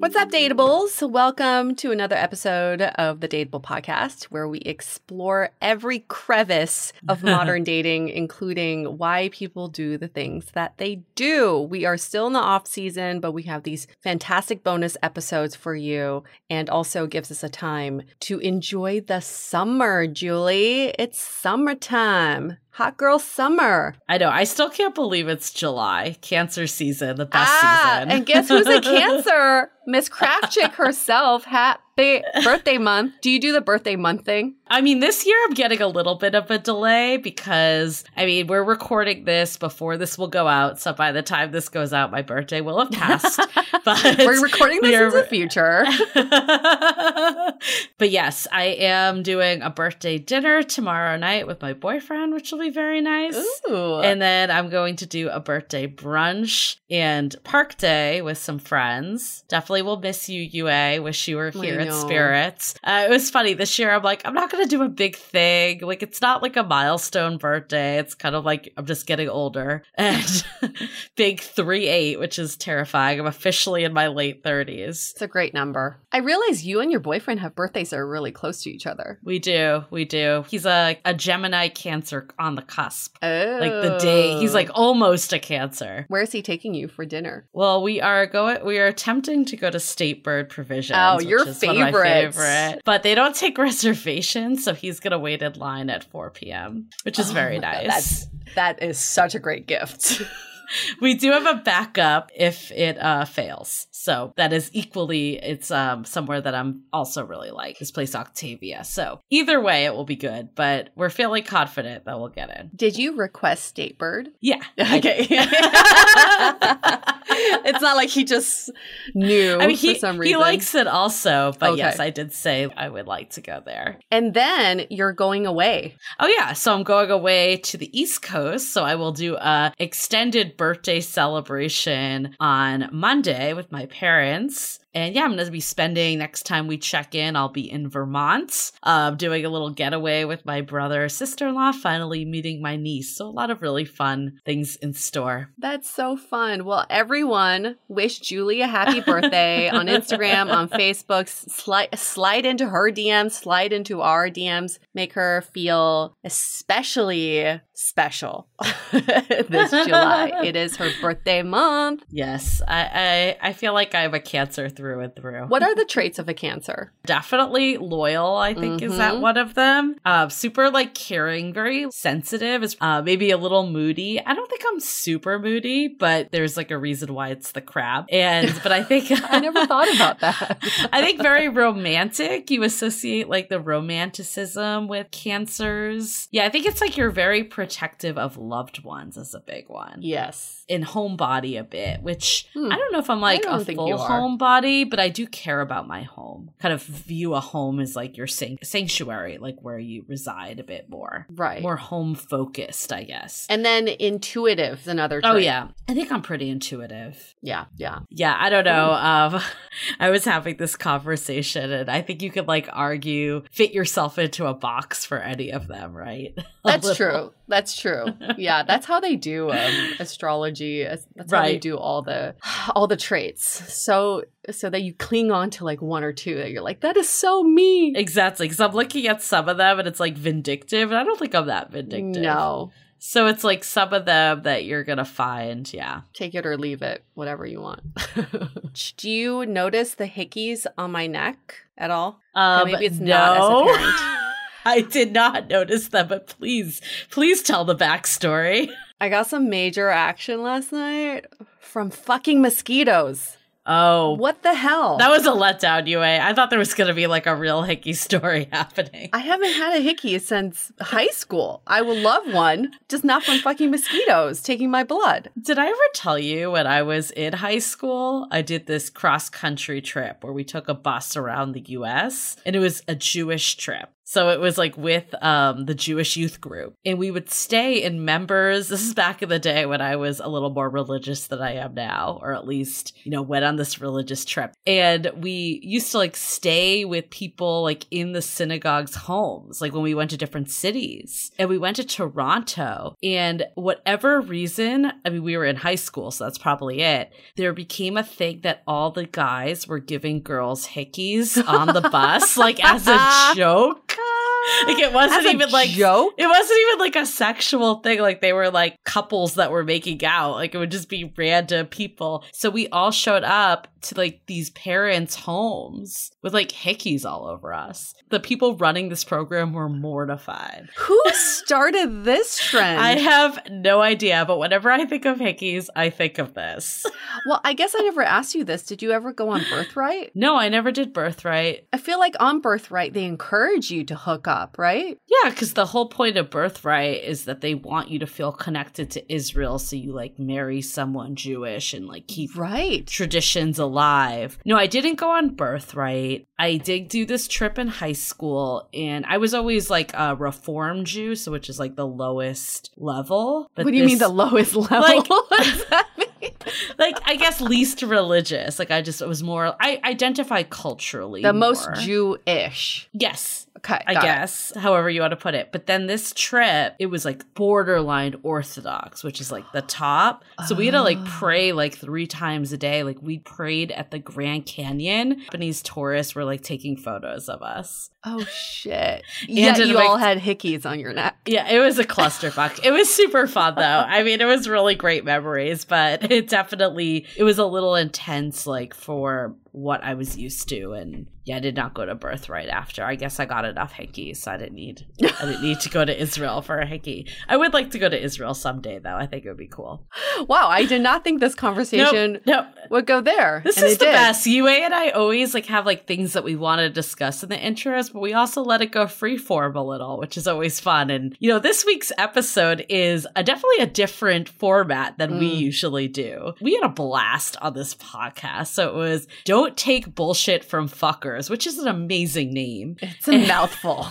What's up, Dateables? Welcome to another episode of the Dateable Podcast, where we explore every crevice of modern dating, including why people do the things that they do. We are still in the off season, but we have these fantastic bonus episodes for you and also gives us a time to enjoy the summer, Julie. It's summertime. Hot girl summer. I know. I still can't believe it's July, cancer season, the best ah, season. and guess who's a cancer? Miss Krafchick herself. Hat birthday birthday month. Do you do the birthday month thing? I mean, this year I'm getting a little bit of a delay because I mean we're recording this before this will go out, so by the time this goes out, my birthday will have passed. but we're recording this in the future. but yes, I am doing a birthday dinner tomorrow night with my boyfriend, which will be very nice. Ooh. And then I'm going to do a birthday brunch and park day with some friends. Definitely will miss you, Yue. Wish you were here spirits. Uh, it was funny this year. I'm like, I'm not going to do a big thing. Like, it's not like a milestone birthday. It's kind of like I'm just getting older and big three eight, which is terrifying. I'm officially in my late 30s. It's a great number. I realize you and your boyfriend have birthdays that are really close to each other. We do. We do. He's a, a Gemini Cancer on the cusp. Oh. Like the day. He's like almost a Cancer. Where is he taking you for dinner? Well, we are going, we are attempting to go to State Bird Provisions. Oh, your favorite. Favorite. But they don't take reservations, so he's going to wait in line at 4 p.m., which is oh, very nice. That's, that is such a great gift. we do have a backup if it uh, fails. So that is equally, it's um, somewhere that I'm also really like this place, Octavia. So either way, it will be good, but we're feeling confident that we'll get in. Did you request State Bird? Yeah. Okay. It's not like he just knew I mean, he, for some he likes it also, but Okay. yes, I did say I would like to go there. and then you're going away. Oh yeah, so I'm going away to the East Coast, so I will do a extended birthday celebration on Monday with my parents. And yeah, I'm going to be spending next time we check in, I'll be in Vermont, uh, doing a little getaway with my brother, sister in law, finally meeting my niece. So, a lot of really fun things in store. That's so fun. Well, everyone wish Julie a happy birthday on Instagram, on Facebook. Slide slide into her DMs, slide into our DMs, make her feel especially special this July. It is her birthday month. Yes, I, I, I feel like I have a cancer through and through. What are the traits of a cancer? definitely loyal i think is that Mhm. one of them uh super like caring very sensitive is uh maybe a little moody i don't think i'm super moody but there's like a reason why it's the crab and but i think I never thought about that. I think very romantic. You associate like the romanticism with cancers. Yeah, I think it's like you're very protective of loved ones is a big one yes. in homebody a bit, which Hmm. I don't know if I'm like a think full you but I do care about my home. Kind of view a home as like your sanctuary, like where you reside a bit more. Right. More home focused, I guess. and then intuitive is another trait. oh yeah, I think I'm pretty intuitive. Yeah. Yeah. Yeah, I don't know. Um, I was having this conversation, and I think you could like argue, fit yourself into a box for any of them, right? That's true. That's true. Yeah, that's how they do um, astrology. That's how they Right. do all the all the traits. So so that you cling on to like one or two that you're like that is so me. Exactly, because I'm looking at some of them, and it's like vindictive, and I don't think I'm that vindictive. No, So it's like some of them that you're gonna find, yeah. take it or leave it, whatever you want. do you notice the hickeys on my neck at all? Um, maybe it's not as no. apparent. I did not notice them, but please, please tell the backstory. I got some major action last night from fucking mosquitoes. Oh, What the hell? that was a letdown, Yue. I thought there was gonna be like a real hickey story happening. I haven't had a hickey since high school. I will love one, just not from fucking mosquitoes taking my blood. Did I ever tell you when I was in high school, I did this cross country trip where we took a bus around the US and it was a Jewish trip. So it was like with um, the Jewish youth group. And we would stay in members. This is back in the day when I was a little more religious than I am now, or at least, you know, went on this religious trip. And we used to like stay with people like in the synagogue's homes, like when we went to different cities. And we went to Toronto. And whatever reason, I mean, we were in high school, so that's probably it. There became a thing that all the guys were giving girls hickeys on the bus, like as a joke. Like it wasn't As even like joke? it wasn't even like a sexual thing. Like they were like couples that were making out. Like it would just be random people. So we all showed up to like these parents' homes with like hickeys all over us. The people running this program were mortified. Who started this trend? I have no idea, but whenever I think of hickeys, I think of this. well, I guess I never asked you this. Did you ever go on Birthright? No, I never did birthright. I feel like on Birthright they encourage you to hook up, right? Yeah, because the whole point of birthright is that they want you to feel connected to Israel, so you like marry someone Jewish and like keep Right. traditions alive. No, I didn't go on birthright. I did do this trip in high school, and I was always like a reform Jew, so which is like the lowest level. But what do you mean the lowest level? Like- what does that mean? like I guess least religious. Like I just it was more. I identify culturally. The most more. Jew-ish. Yes, Okay, I got it. guess, however you want to put it. But then this trip, it was like borderline Orthodox, which is like the top. So we had to like Oh. pray like three times a day. Like we prayed at the Grand Canyon. Japanese tourists were like taking photos of us. Oh shit! Yeah, you all had hickeys on your neck. Yeah, it was a clusterfuck. it was super fun though. I mean, it was really great memories, but it definitely it was a little intense like for what I was used to and yeah, I did not go to birth right after. I guess I got enough hickeys, so I didn't need I didn't need to go to Israel for a hickey. I would like to go to Israel someday though. I think it would be cool. Wow, I did not think this conversation Nope, nope. would go there. This is the did. best. Yue and I always like have like things that we want to discuss in the intros, but we also let it go freeform a little, which is always fun. And you know, this week's episode is a, definitely a different format than we Mm. usually do. We had a blast on this podcast, so it was "Don't Take Bullshit from Fuckers," which is an amazing name. It's a mouthful.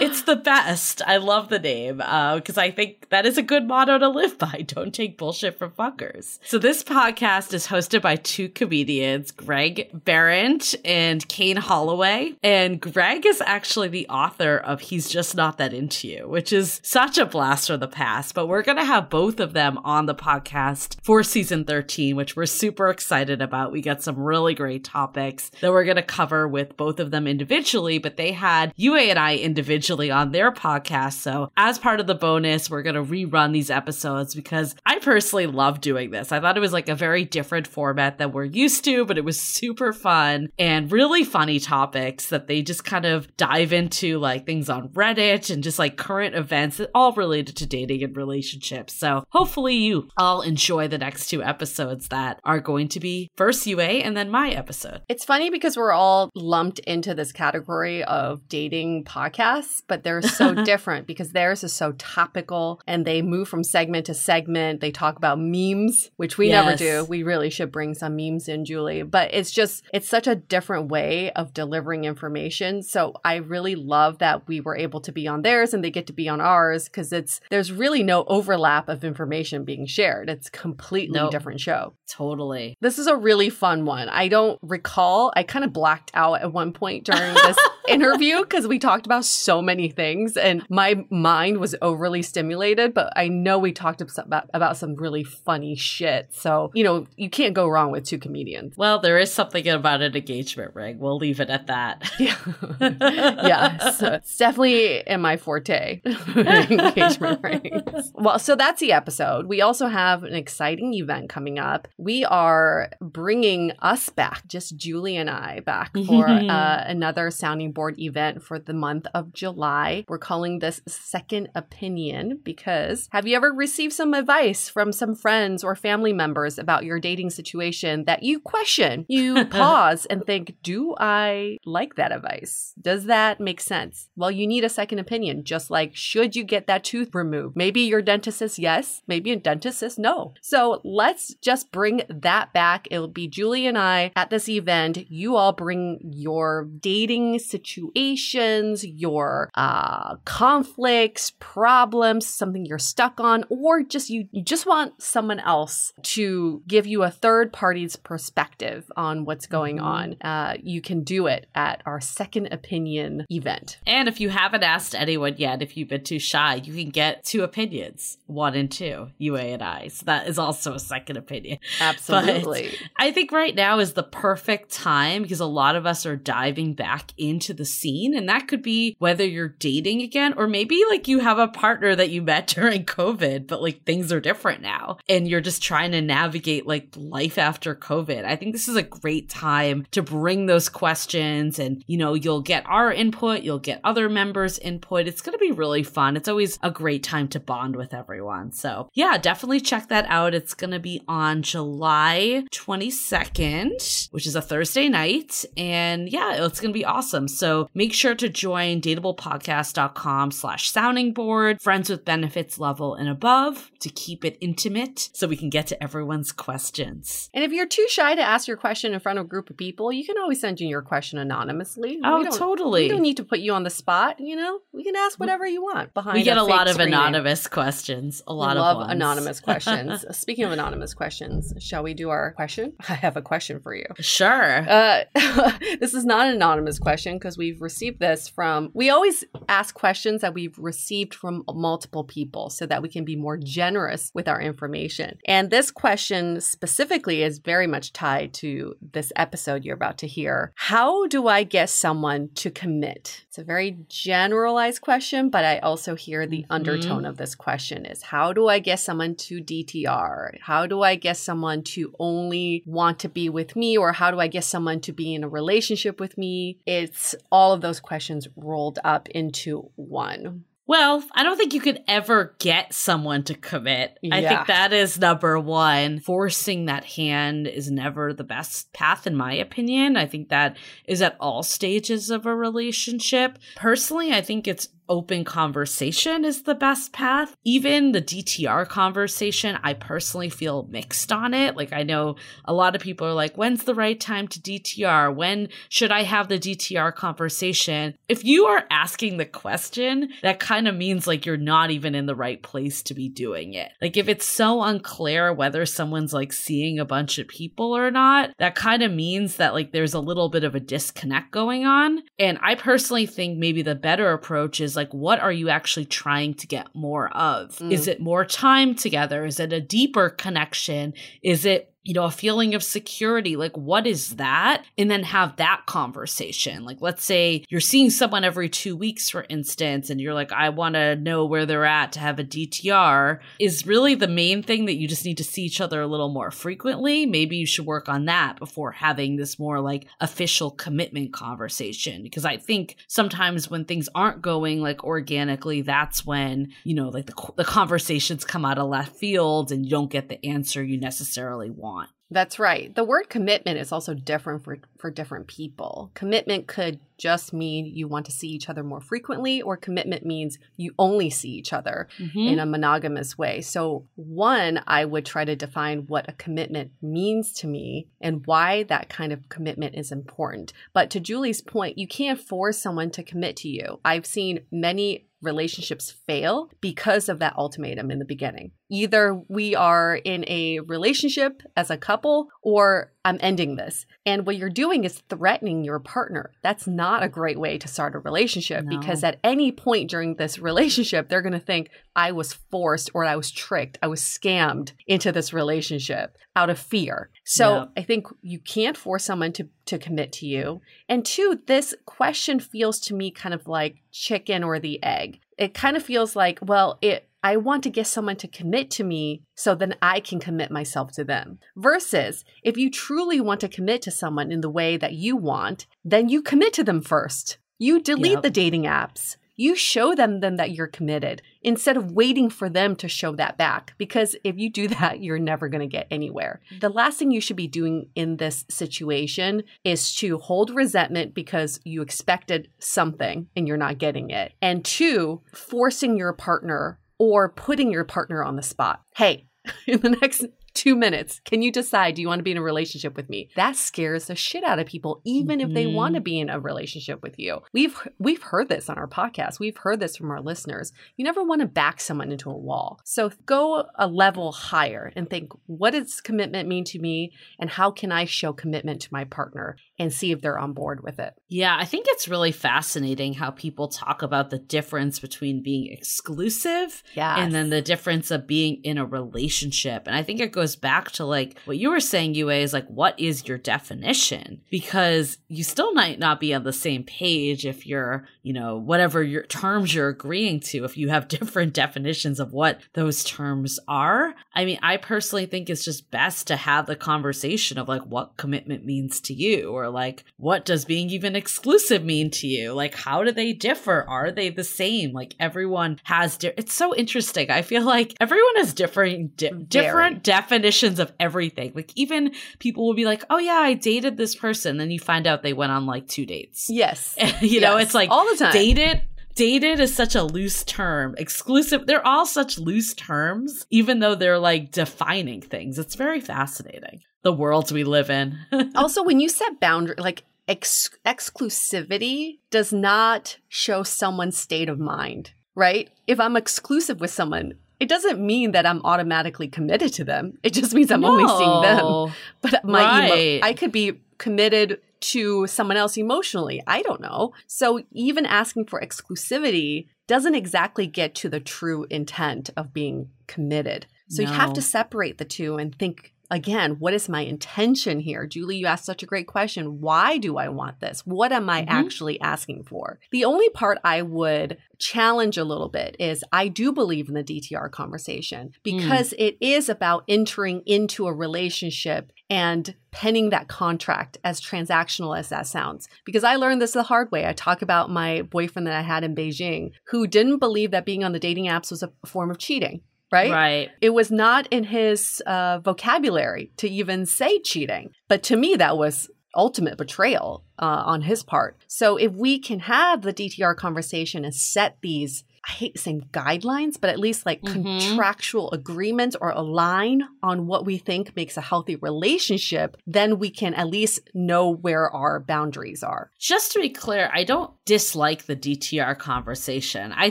It's the best. I love the name uh, because I think that is a good motto to live by. Don't take bullshit from fuckers. So this podcast is hosted by two comedians, Greg Behrendt and Kane Holloway. And Greg is actually the author of He's Just Not That Into You, which is such a blast from the past. But we're going to have both of them on the podcast for season 13, which we're super excited about. We got some really great topics that we're going to cover with both of them individually, but they had Yue and I individually on their podcast. So as part of the bonus, we're going to rerun these episodes because I personally love doing this. I thought it was like a very different format that we're used to, but it was super fun and really funny topics that they just kind of dive into like things on Reddit and just like current events all related to dating and relationships. So hopefully you all enjoy the next two episodes that are going to be first Yue and then my episode. It's funny because we're all lumped into this category of dating podcasts, but they're so different because theirs is so topical and they move from segment to segment. They talk about memes, which we never do. We really should bring some memes in, Julie, but it's just, it's such a different way of delivering information. So I really love that we were able to be on theirs and they get to be on ours because it's, there's really no overlap of information being shared. It's completely Nope. different show. Totally. This is a really fun one. I don't recall. I kind of blacked out at one point during this interview because we talked about so many things and my mind was overly stimulated, but I know we talked about, about some really funny shit. So, you know, you can't go wrong with two comedians. Well, there is something about an engagement ring. We'll leave it at that. Yeah. yeah. So it's definitely in my forte. Engagement rings. Well, so that's the episode. We also have an exciting event coming up. We are bringing us back, just Julie and I, back for uh, another sounding board event for the month of July. We're calling this Second Opinion because have you ever received some advice from some friends or family members about your dating situation that you question? You pause and think, do I like that advice? Does that make sense? Well, you need a second opinion, just like should you get that tooth removed? Maybe your dentist says yes, maybe your dentist says no. So let's just bring that back. It'll be Julie and I at this event. You all bring your dating situations, your uh, conflicts, problems, something you're stuck on, or just you, you just want someone else to give you a third party's perspective on what's going on. Uh, you can do it at our second opinion event. And if you haven't asked anyone yet, if you've been too shy, you can get two opinions, one and two, Yue and I. So that is also a second opinion. Absolutely. I think right now is the perfect time because a lot of us are diving back into the scene. And that could be whether you're dating again or maybe like you have a partner that you met during COVID, but like things are different now and you're just trying to navigate like life after COVID. I think this is a great time to bring those questions and, you know, you'll get our input, you'll get other members' input. It's going to be really fun. It's always a great time to bond with everyone. So, yeah, definitely check that out. It's going to be on July 22nd, which is a Thursday night. And yeah, it's going to be awesome. So make sure to join dateablepodcast.com slash sounding board, friends with benefits level and above to keep it intimate so we can get to everyone's questions. And if you're too shy to ask your question in front of a group of people, you can always send in your question anonymously. Oh, totally. We don't need to put you on the spot. You know, we can ask whatever you want behind. We get a, fake lot of screen name. anonymous questions. A lot of love ones. anonymous questions. Speaking of anonymous questions, shall we do our question? I have a question for you. Sure. Uh, this is not an anonymous question because we've received this from. We always ask questions that we've received from multiple people so that we can be more generous with our information. And this question specifically is very much tied to this episode you're about to hear. How do I get someone to commit? It's a very generalized question, but I also hear the Mhm. undertone of this question is how do I get someone to DTR? How do I get someone to only want to be with me or how do I get someone to be in a relationship with me? It's all of those questions rolled up into one. Well, I don't think you could ever get someone to commit. I think that is number one. Forcing that hand is never the best path, in my opinion. I think that is at all stages of a relationship. Personally, I think it's open conversation is the best path. Even the DTR conversation, I personally feel mixed on it. Like, I know a lot of people are like, when's the right time to DTR? When should I have the DTR conversation? If you are asking the question, that kind of means like you're not even in the right place to be doing it. Like, if it's so unclear whether someone's like seeing a bunch of people or not, that kind of means that like there's a little bit of a disconnect going on. And I personally think maybe the better approach is like, what are you actually trying to get more of? Mm. Is it more time together? Is it a deeper connection? Is it you know, a feeling of security. Like, what is that? And then have that conversation. Like, let's say you're seeing someone every two weeks, for instance, and you're like, I want to know where they're at to have a DTR. Is really the main thing that you just need to see each other a little more frequently. Maybe you should work on that before having this more like official commitment conversation. Because I think sometimes when things aren't going like organically, that's when, you know, like the, the conversations come out of left field and you don't get the answer you necessarily want. That's right. The word commitment is also different for, for different people. Commitment could just mean you want to see each other more frequently, or commitment means you only see each other Mhm. in a monogamous way. So, one, I would try to define what a commitment means to me and why that kind of commitment is important. But to Julie's point, you can't force someone to commit to you. I've seen many relationships fail because of that ultimatum in the beginning. Either we are in a relationship as a couple or I'm ending this. And what you're doing is threatening your partner. That's not a great way to start a relationship No. because at any point during this relationship, they're going to think, I was forced or I was tricked, I was scammed into this relationship out of fear. So Yeah. I think you can't force someone to, to commit to you. And two, this question feels to me kind of like chicken or the egg. It kind of feels like, well, it I want to get someone to commit to me so then I can commit myself to them. Versus if you truly want to commit to someone in the way that you want, then you commit to them first. You delete Yep. the dating apps. You show them then that you're committed instead of waiting for them to show that back. Because if you do that, you're never going to get anywhere. The last thing you should be doing in this situation is to hold resentment because you expected something and you're not getting it. And two, forcing your partner or putting your partner on the spot. Hey, in the next two minutes, can you decide, do you want to be in a relationship with me? That scares the shit out of people, even if they want to mm-hmm. be in a relationship with you. We've we've heard this on our podcast. We've heard this from our listeners. You never want to back someone into a wall. So go a level higher and think, what does commitment mean to me? And how can I show commitment to my partner and see if they're on board with it? Yeah, I think it's really fascinating how people talk about the difference between being exclusive Yeah. and then the difference of being in a relationship. And I think it goes back to like what you were saying, Yue, is like, what is your definition? Because you still might not be on the same page if you're, you know, whatever your terms you're agreeing to, if you have different definitions of what those terms are. I mean, I personally think it's just best to have the conversation of like what commitment means to you or like what does being even exclusive mean to you? Like how do they differ? Are they the same? Like everyone has di- it's so interesting. I feel like everyone has different di- different definitions of everything. Like even people will be like, "Oh yeah, I dated this person." Then you find out they went on like two dates. yes. you know, it's like all the time. dated dated is such a loose term exclusive they're all such loose terms even though they're like defining things it's very fascinating the worlds we live in also, when you set boundary, like ex- exclusivity does not show someone's state of mind, right? If I'm exclusive with someone, it doesn't mean that I'm automatically committed to them. It just means I'm only seeing them. But my emo- I could be committed to someone else emotionally. I don't know. So even asking for exclusivity doesn't exactly get to the true intent of being committed. So you have to separate the two and think again, what is my intention here? Julie, you asked such a great question. Why do I want this? What am I mm-hmm. actually asking for? The only part I would challenge a little bit is I do believe in the DTR conversation because mm. it is about entering into a relationship and penning that contract as transactional as that sounds. Because I learned this the hard way. I talk about my boyfriend that I had in Beijing who didn't believe that being on the dating apps was a form of cheating right? Right. It was not in his uh, vocabulary to even say cheating. But to me, that was ultimate betrayal uh, on his part. So if we can have the DTR conversation and set these I hate saying guidelines, but at least like mm-hmm. contractual agreements or align on what we think makes a healthy relationship, then we can at least know where our boundaries are. Just to be clear, I don't dislike the DTR conversation. I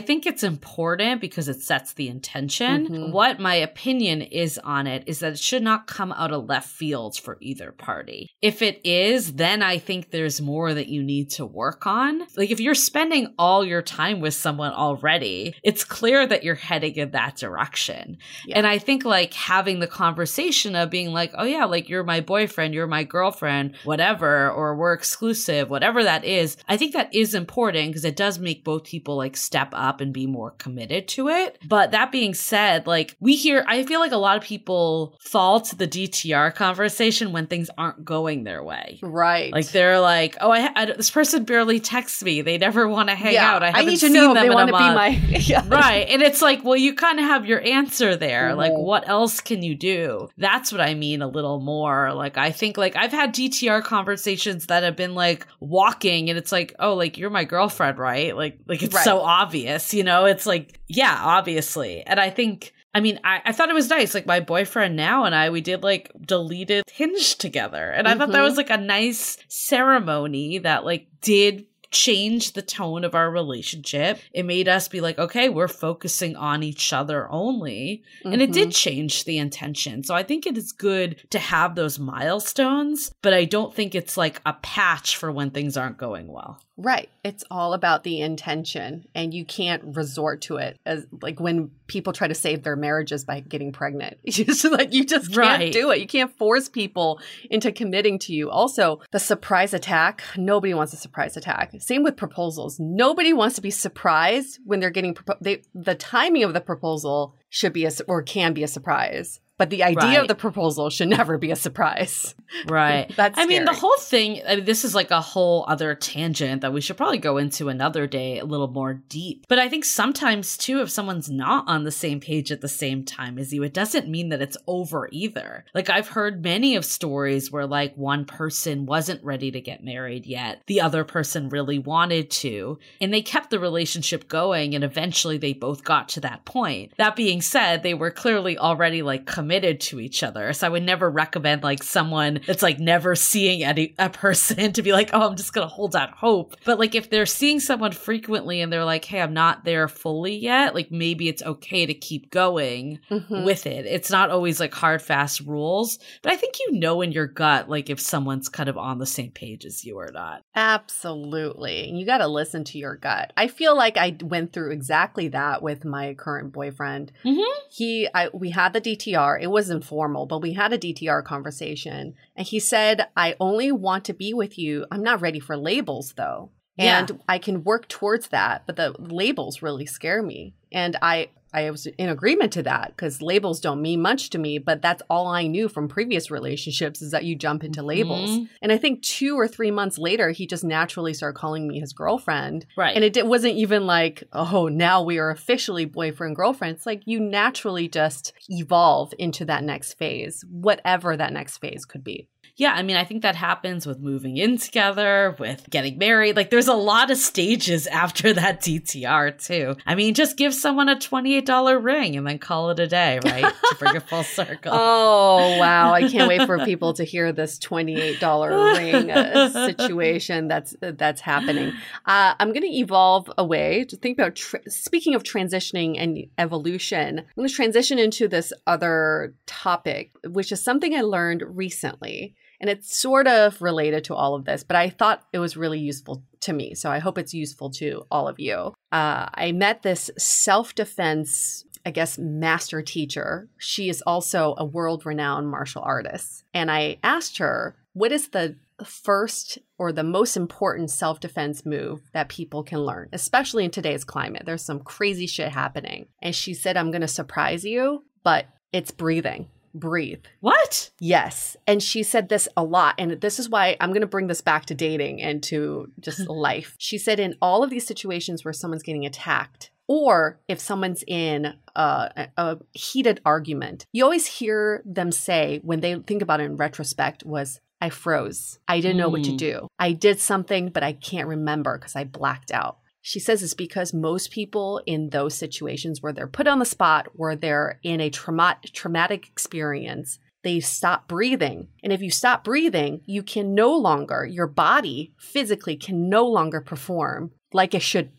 think it's important because it sets the intention. Mm-hmm. What my opinion is on it is that it should not come out of left fields for either party. If it is, then I think there's more that you need to work on. Like if you're spending all your time with someone already, already, it's clear that you're heading in that direction. Yeah. And I think like having the conversation of being like, oh yeah, like you're my boyfriend, you're my girlfriend, whatever, or we're exclusive, whatever that is, I think that is important because it does make both people like step up and be more committed to it. But that being said, like we hear, I feel like a lot of people fall to the DTR conversation when things aren't going their way. Right. Like they're like, oh, I, I this person barely texts me. They never want to hang yeah, out. I I need to know if they want to be my yeah. Right. And it's like, well, you kind of have your answer there. Mm-hmm. Like, what else can you do? That's what I mean a little more. Like, I think, like, I've had DTR conversations that have been like walking, and it's like, oh, like, you're my girlfriend, right? Like, like it's right. so obvious, you know? It's like, yeah, obviously. And I think, I mean, I, I thought it was nice. Like my boyfriend now and I, we did like deleted Hinge together. And I mm-hmm. thought that mm-hmm. was like a nice ceremony that like did changed the tone of our relationship. It made us be like, okay, we're focusing on each other only. Mm-hmm. And it did mm-hmm. change the intention. So I think it is good to have those milestones, but I don't think it's like a patch for when things aren't going well. Right. It's all about the intention and you can't resort to it as like when people try to save their marriages by getting pregnant. You just like you just can't right. do it. You can't force people into committing to you. Also, the surprise attack, nobody wants a surprise attack. Same with proposals. Nobody wants to be surprised when they're getting propo- they, the timing of the proposal should be a or can be a surprise. But the idea right. of the proposal should never be a surprise. Right. That's I mean, the whole thing, I mean, this is like a whole other tangent that we should probably go into another day a little more deep. But I think sometimes, too, if someone's not on the same page at the same time as you, it doesn't mean that it's over either. Like, I've heard many of stories where, like, one person wasn't ready to get married yet, the other person really wanted to, and they kept the relationship going, and eventually they both got to that point. That being said, they were clearly already, like, committed to each other. So I would never recommend like someone that's like never seeing any a person to be like, oh, I'm just gonna hold out hope. But like if they're seeing someone frequently and they're like, hey, I'm not there fully yet, like maybe it's okay to keep going mm-hmm. with it. It's not always like hard, fast rules. But I think you know in your gut, like if someone's kind of on the same page as you or not. Absolutely. You got to listen to your gut. I feel like I went through exactly that with my current boyfriend. Mm-hmm. He, I, we had the DTR. It was informal, but we had a DTR conversation. And he said, I only want to be with you. I'm not ready for labels though. And yeah. I can work towards that, but the labels really scare me. And I I was in agreement to that because labels don't mean much to me, but that's all I knew from previous relationships is that you jump into labels. Mm-hmm. And I think two or three months later, he just naturally started calling me his girlfriend. Right. And it wasn't even like, oh, now we are officially boyfriend girlfriend. It's like you naturally just evolve into that next phase, whatever that next phase could be yeah, I mean, I think that happens with moving in together, with getting married. Like, there's a lot of stages after that DTR, too. I mean, just give someone a $28 ring and then call it a day, right? to bring it full circle. Oh, wow. I can't wait for people to hear this $28 ring uh, situation that's uh, that's happening. Uh, I'm going to evolve away to think about, tra- speaking of transitioning and evolution, I'm going to transition into this other topic, which is something I learned recently. And it's sort of related to all of this, but I thought it was really useful to me. So I hope it's useful to all of you. Uh, I met this self defense I guess, master teacher. She is also a world renowned martial artist. And I asked her, what is the first or the most important self defense move that people can learn, especially in today's climate? There's some crazy shit happening. And she said, I'm going to surprise you, but it's breathing breathe. What? Yes. And she said this a lot. And this is why I'm going to bring this back to dating and to just life. She said, in all of these situations where someone's getting attacked, or if someone's in a, a, heated argument, you always hear them say, when they think about it in retrospect, was, I froze. I didn't know what to hmm. do. I did something, but I can't remember because I blacked out. She says it's because most people in those situations where they're put on the spot, where they're in a trauma- traumatic experience, they stop breathing. And if you stop breathing, you can no longer, your body physically can no longer perform like it should.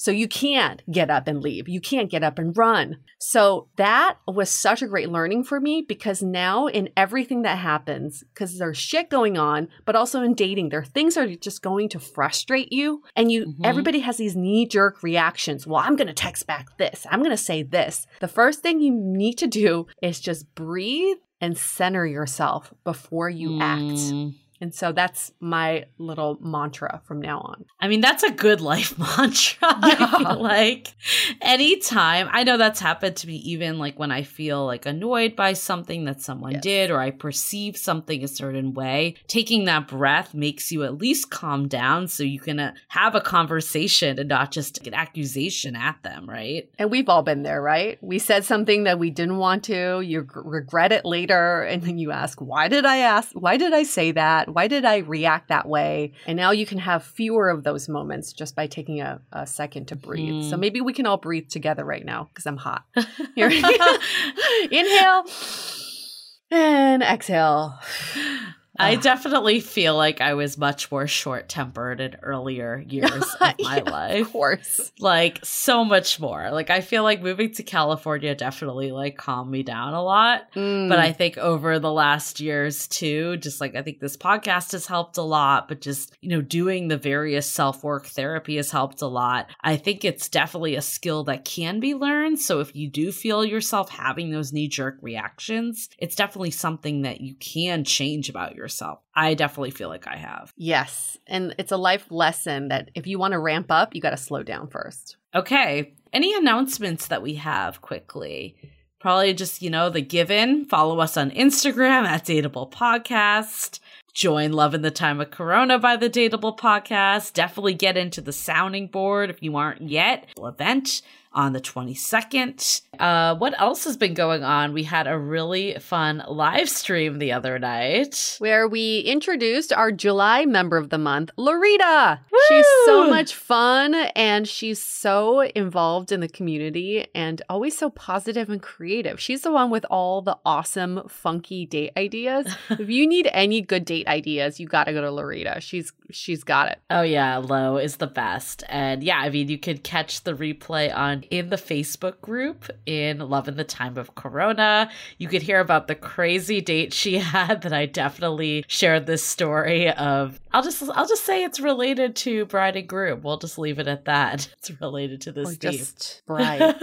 So you can't get up and leave. You can't get up and run. So that was such a great learning for me because now in everything that happens, because there's shit going on, but also in dating, there are things that are just going to frustrate you. And you mm-hmm. everybody has these knee-jerk reactions. Well, I'm gonna text back this. I'm gonna say this. The first thing you need to do is just breathe and center yourself before you mm. act. And so that's my little mantra from now on. I mean, that's a good life mantra. Yeah. like anytime, I know that's happened to me even like when I feel like annoyed by something that someone yes. did or I perceive something a certain way, taking that breath makes you at least calm down so you can uh, have a conversation and not just an accusation at them, right? And we've all been there, right? We said something that we didn't want to, you regret it later, and then you ask, why did I ask? Why did I say that? Why did I react that way? And now you can have fewer of those moments just by taking a, a second to breathe. Mm. So maybe we can all breathe together right now because I'm hot. Here, inhale and exhale. I definitely feel like I was much more short tempered in earlier years of my yeah, life. Of course. Like so much more. Like I feel like moving to California definitely like calmed me down a lot. Mm. But I think over the last years too, just like I think this podcast has helped a lot, but just, you know, doing the various self work therapy has helped a lot. I think it's definitely a skill that can be learned. So if you do feel yourself having those knee jerk reactions, it's definitely something that you can change about yourself yourself. I definitely feel like I have. Yes. And it's a life lesson that if you want to ramp up, you got to slow down first. Okay. Any announcements that we have quickly? Probably just, you know, the given. Follow us on Instagram at Dateable Podcast. Join Love in the Time of Corona by the Dateable Podcast. Definitely get into the sounding board if you aren't yet. Event on the 22nd. Uh, what else has been going on? We had a really fun live stream the other night where we introduced our July member of the month, Lorita. Woo! She's so much fun and she's so involved in the community and always so positive and creative. She's the one with all the awesome, funky date ideas. if you need any good date ideas, you got to go to Lorita. She's she's got it. Oh yeah, Lo is the best. And yeah, I mean, you could catch the replay on in the Facebook group in Love in the Time of Corona. You could hear about the crazy date she had that I definitely shared this story of. I'll just I'll just say it's related to bride and groom. We'll just leave it at that. It's related to this just bride.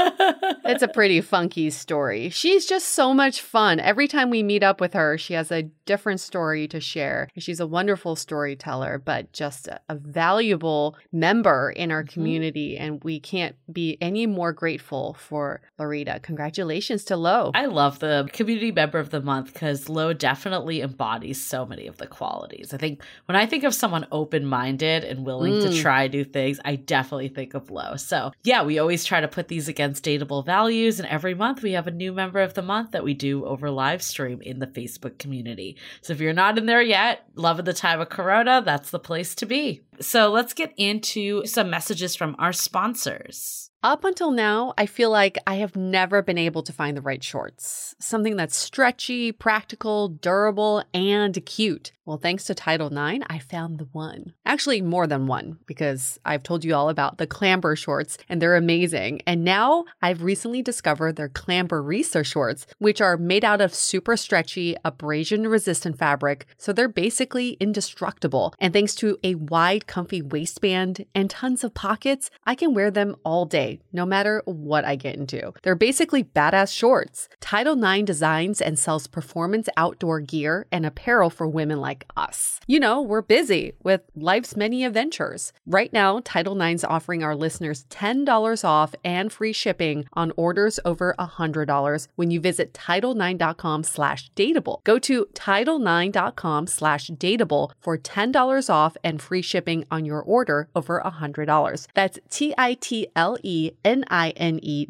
it's a pretty funky story. She's just so much fun. Every time we meet up with her, she has a different story to share. She's a wonderful storyteller, but just a, a valuable member in our mm-hmm. community. And we can't be any more grateful for Lorita. Congratulations to Lo. I love the community member of the month because Lo definitely embodies so many of the qualities. I think when I think of someone open minded and willing mm. to try new things, I definitely think of Lo. So, yeah, we always try to put these against dateable values. And every month we have a new member of the month that we do over live stream in the Facebook community. So, if you're not in there yet, Love in the Time of Corona, that's the place to be. So, let's get into some messages from our sponsors. Up until now, I feel like I have never been able to find the right shorts. Something that's stretchy, practical, durable, and cute. Well, thanks to Title Nine, I found the one. Actually, more than one, because I've told you all about the Clamber shorts and they're amazing. And now I've recently discovered their Clamber Risa shorts, which are made out of super stretchy, abrasion resistant fabric. So they're basically indestructible. And thanks to a wide, comfy waistband and tons of pockets, I can wear them all day, no matter what I get into. They're basically badass shorts. Title Nine designs and sells performance outdoor gear and apparel for women like like us. You know, we're busy with life's many adventures. Right now, Title Nine's offering our listeners $10 off and free shipping on orders over $100 when you visit Title9.com slash dateable. Go to Title9.com slash dateable for $10 off and free shipping on your order over $100. That's T-I-T-L-E-N-I-N-E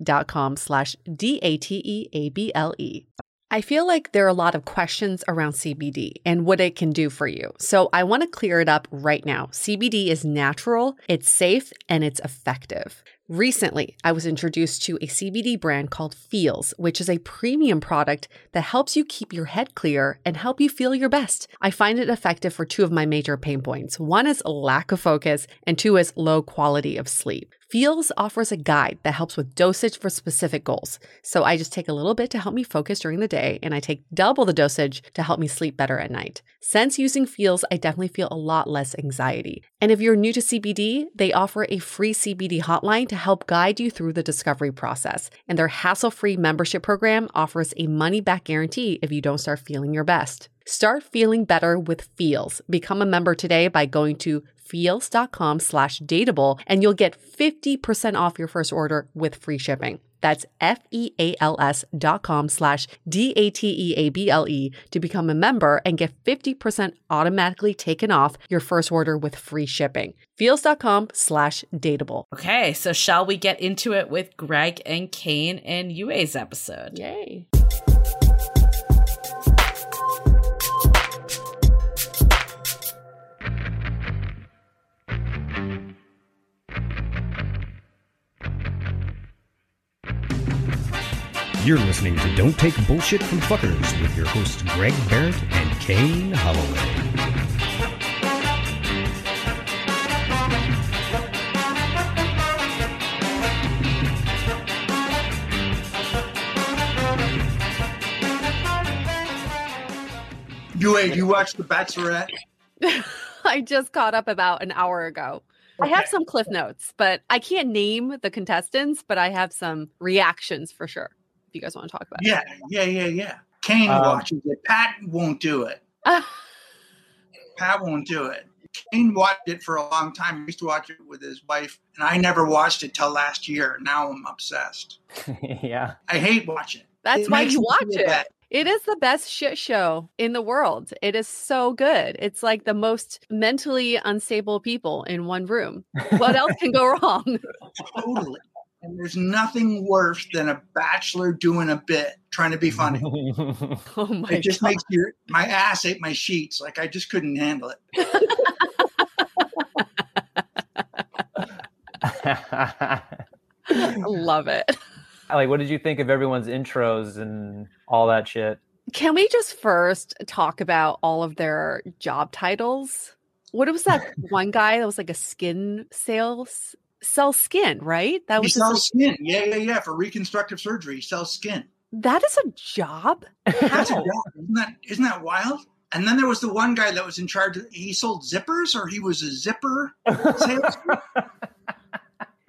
dot com slash D-A-T-E-A-B-L-E. I feel like there are a lot of questions around CBD and what it can do for you. So I want to clear it up right now. CBD is natural, it's safe, and it's effective. Recently, I was introduced to a CBD brand called Feals, which is a premium product that helps you keep your head clear and help you feel your best. I find it effective for two of my major pain points. One is lack of focus, and two is low quality of sleep. Feals offers a guide that helps with dosage for specific goals. So I just take a little bit to help me focus during the day, and I take double the dosage to help me sleep better at night. Since using Feals, I definitely feel a lot less anxiety. And if you're new to CBD, they offer a free CBD hotline to help guide you through the discovery process. And their hassle free membership program offers a money back guarantee if you don't start feeling your best. Start feeling better with Feals. Become a member today by going to feals.com slash dateable and you'll get 50% off your first order with free shipping. That's F-E-A-L-S dot com slash D-A-T-E-A-B-L-E to become a member and get 50% automatically taken off your first order with free shipping. Feals.com slash dateable. Okay, so shall we get into it with Greg and Kane and Yue's episode? Yay. You're listening to Don't Take Bullshit from Fuckers with your hosts Greg Behrendt and Kane Holloway. You wait, you watched The Bachelorette? I just caught up about an hour ago. I have some cliff notes, but I can't name the contestants, but I have some reactions for sure. If you guys want to talk about Yeah, yeah, yeah, yeah. Kane Um, watches it. Pat won't do it. it. Pat won't do it. Kane watched it for a long time. He used to watch it with his wife, and I never watched it till last year. Now I'm obsessed. yeah. I hate watching it. That's It why you watch it. bad. It is the best shit show in the world. It is so good. It's like the most mentally unstable people in one room. What else can go wrong? Totally. And there's nothing worse than a bachelor doing a bit, trying to be funny. Oh my It just god. makes your my ass ate my sheets. Like I just couldn't handle it. Love it. like, what did you think of everyone's intros and all that shit? Can we just first talk about all of their job titles? What was that one guy that was like a skin sales sell skin, right? That was like- skin. Yeah, yeah, yeah. For reconstructive surgery, he sells skin. that is a job. That's a job. Isn't that isn't that wild? And then there was the one guy that was in charge. Of, he sold zippers, or he was a zipper salesman.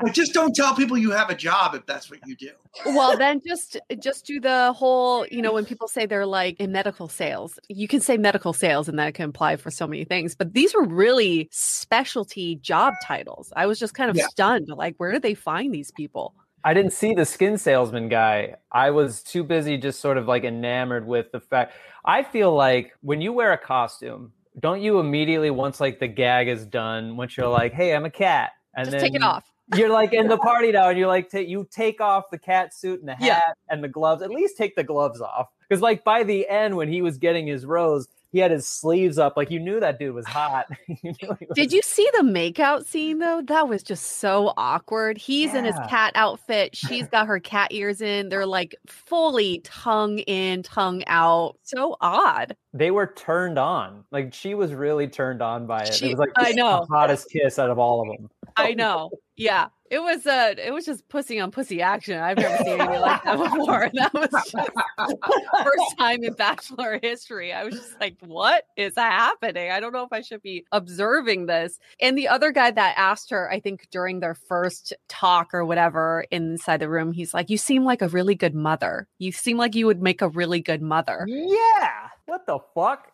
But just don't tell people you have a job if that's what you do. well then just just do the whole you know when people say they're like in medical sales you can say medical sales and that can apply for so many things but these were really specialty job titles i was just kind of Yeah. stunned like where did they find these people I didn't see the skin salesman guy. I was too busy just sort of like enamored with the fact. I feel like when you wear a costume, don't you immediately once like the gag is done, once you're like, "Hey, I'm a cat," and just then take it off you're like in the party now, and you're like, ta- you take off the cat suit and the hat Yeah. and the gloves. At least take the gloves off, because like by the end, when he was getting his rose, he had his sleeves up. Like you knew that dude was hot. You was- Did you see the makeout scene though? That was just so awkward. He's in his cat outfit. She's got her cat ears in. They're like fully tongue in, tongue out. So odd. They were turned on. Like she was really turned on by it. She- it was like I know. the hottest kiss out of all of them. I know. Yeah. It was uh it was just pussy on pussy action. I've never seen anything like that before. That was just first time in bachelor history. I was just like, what is happening? I don't know if I should be observing this. And the other guy that asked her, I think during their first talk or whatever inside the room, he's like, You seem like a really good mother. You seem like you would make a really good mother. Yeah. What the fuck?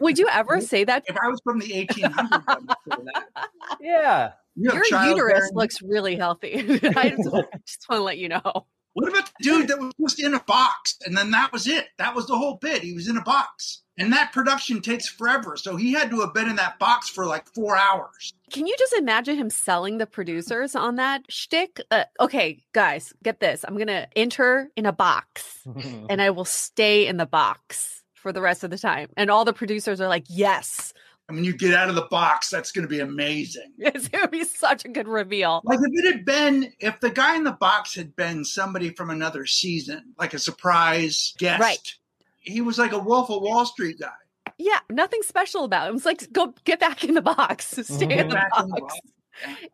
Would you ever say that? If I was from the 1800s, I would that. yeah. You Your uterus looks really healthy. I just, just want to let you know. What about the dude that was just in a box and then that was it? That was the whole bit. He was in a box. And that production takes forever. So he had to have been in that box for like four hours. Can you just imagine him selling the producers on that shtick? Uh, okay, guys, get this. I'm gonna enter in a box, and I will stay in the box for the rest of the time. And all the producers are like, "Yes, And when you get out of the box, that's going to be amazing. it's gonna be such a good reveal." Like if it had been, if the guy in the box had been somebody from another season, like a surprise guest, Right. he was like a Wolf of Wall Street guy. Yeah, nothing special about him. It's like, go get back in the box, stay in the Back in the box. box.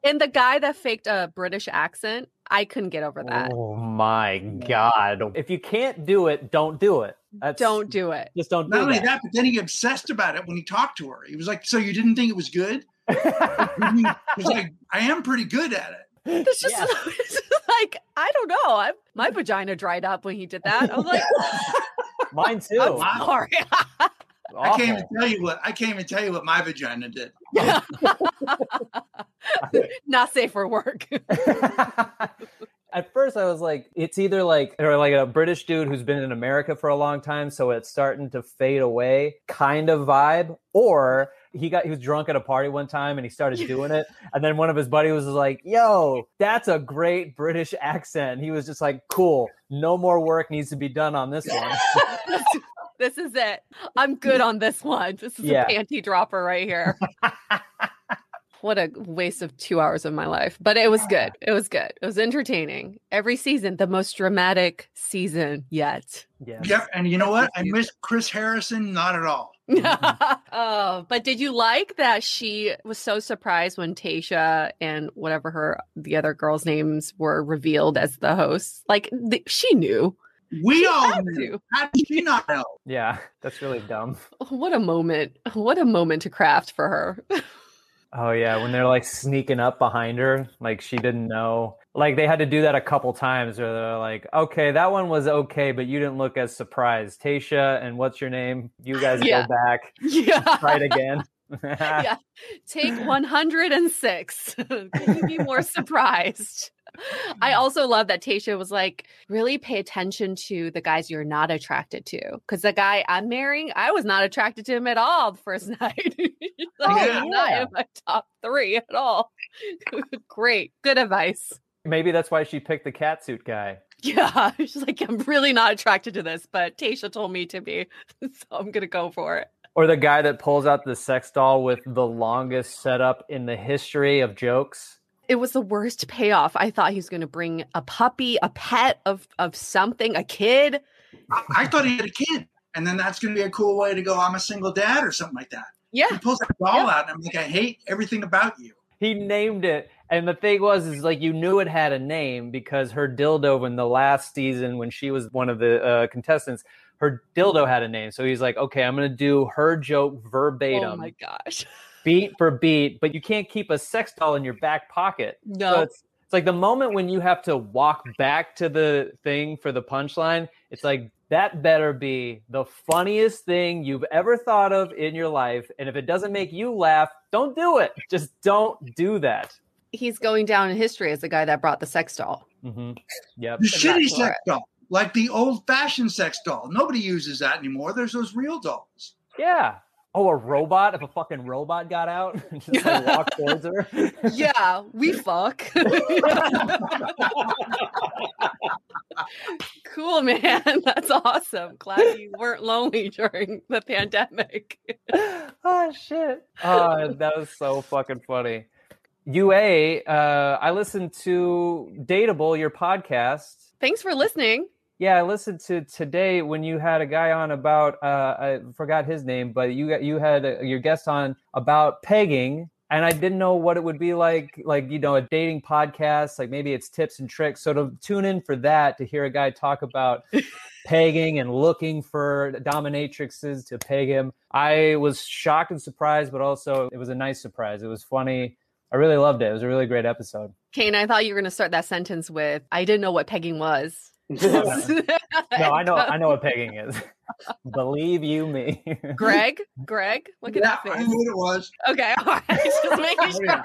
And the guy that faked a British accent, I couldn't get over that. Oh my god! If you can't do it, don't do it. That's, Don't do it. Just don't Not do only that. that, but then he obsessed about it when he talked to her. He was like, "So you didn't think it was good?" he was like, "I am pretty good at it." It's just, Yeah. it's just like I don't know. I, my vagina dried up when he did that. I was like, Mine too. I'm Wow. Sorry. I can't even tell you what I can't even tell you what my vagina did. Not safe for work. At first, I was like, it's either like or like a British dude who's been in America for a long time, so it's starting to fade away, kind of vibe, or he got he was drunk at a party one time and he started doing it, and then one of his buddies was like, "Yo, that's a great British accent." He was just like, "Cool, no more work needs to be done on this one." This is it. I'm good on this one. This is Yeah. a panty dropper right here. what a waste of two hours of my life. But it was good. It was good. It was entertaining. Every season, the most dramatic season yet. yeah. Yep, and you know what? I miss Chris Harrison not at all. oh, but did you like that she was so surprised when Tasha and whatever her the other girls' names were revealed as the hosts? Like th- she knew. We all had knew. to. How did she not know? Yeah, that's really dumb. Oh, what a moment! What a moment to craft for her. Oh yeah, when they're like sneaking up behind her, like she didn't know. Like they had to do that a couple times where they're like, "Okay, that one was okay, but you didn't look as surprised." Tasha and what's your name? You guys Yeah. go back, yeah. try it again. Yeah. Take 106. Can you be more surprised? I mm. also love that Tasha was like, really pay attention to the guys you're not attracted to. Because the guy I'm marrying, I was not attracted to him at all the first night. Like, Yeah. not in my top three at all. Great. Good advice. Maybe that's why she picked the catsuit guy. Yeah. She's like, I'm really not attracted to this, but Tasha told me to be. So I'm going to go for it. Or the guy that pulls out the sex doll with the longest setup in the history of jokes. It was the worst payoff. I thought he was going to bring a puppy, a pet of of something, a kid. I, I thought he had a kid, and then that's going to be a cool way to go. I'm a single dad, or something like that. Yeah, he pulls that doll out, and I'm like, I hate everything about you. He named it. And the thing was, is like you knew it had a name because her dildo in the last season, when she was one of the uh, contestants, her dildo had a name. So he's like, okay, I'm going to do her joke verbatim, Oh my gosh. Beat for beat, but you can't keep a sex doll in your back pocket. So No. it's, it's like the moment when you have to walk back to the thing for the punchline, it's like that better be the funniest thing you've ever thought of in your life. And if it doesn't make you laugh, don't do it. Just don't do that. He's going down in history as the guy that brought the sex doll. Mm-hmm. Yep. The The shitty Bachelorette. sex doll, like the old fashioned sex doll. Nobody uses that anymore. There's those real dolls. Yeah. Oh, a robot? If a fucking robot got out and just like walked towards her? yeah, we fuck. cool, man. That's awesome. Glad you weren't lonely during the pandemic. oh shit. Oh, that was so fucking funny. Yue, uh, I listened to Dateable, your podcast. Thanks for listening. Yeah, I listened to today when you had a guy on about uh, I forgot his name, but you got you had a, your guest on about pegging, and I didn't know what it would be like, like you know, a dating podcast, like maybe it's tips and tricks. So to tune in for that, to hear a guy talk about pegging and looking for dominatrixes to peg him, I was shocked and surprised, but also it was a nice surprise. It was funny. I really loved it. It was a really great episode. Kane, I thought you were going to start that sentence with, "I didn't know what pegging was." no, I know. I know what pegging is. Believe you me. Greg, Greg, look at yeah, that I knew what it was. Okay, all right, just making Oh, sure. yeah.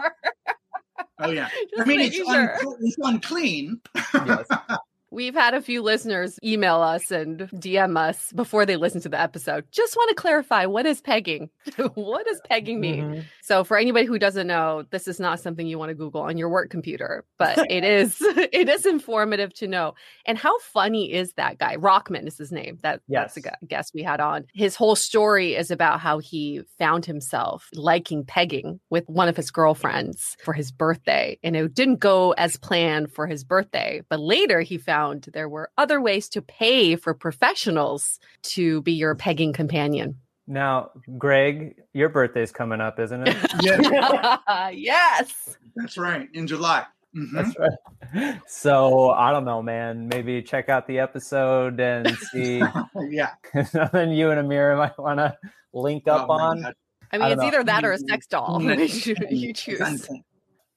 Oh yeah. Just I mean, it's, making sure. un- it's unclean. Yes. We've had a few listeners email us and DM us before they listen to the episode. Just want to clarify what is pegging? what does pegging mean? Mhm. So for anybody who doesn't know, this is not something you want to Google on your work computer, but it is it is informative to know. And how funny is that guy? Rockman is his name. That that's a gu- guest we had on. His whole story is about how he found himself liking pegging with one of his girlfriends for his birthday, and it didn't go as planned for his birthday. But later he found there were other ways to pay for professionals to be your pegging companion. Now, Greg, your birthday's coming up, isn't it? Yeah, yes. that's right. In July. Mhm. That's right. So I don't know, man. Maybe check out the episode and see. yeah. then you and Amira might want to link up Oh, on I I mean, don't it's know. either that or a sex doll. You, you choose.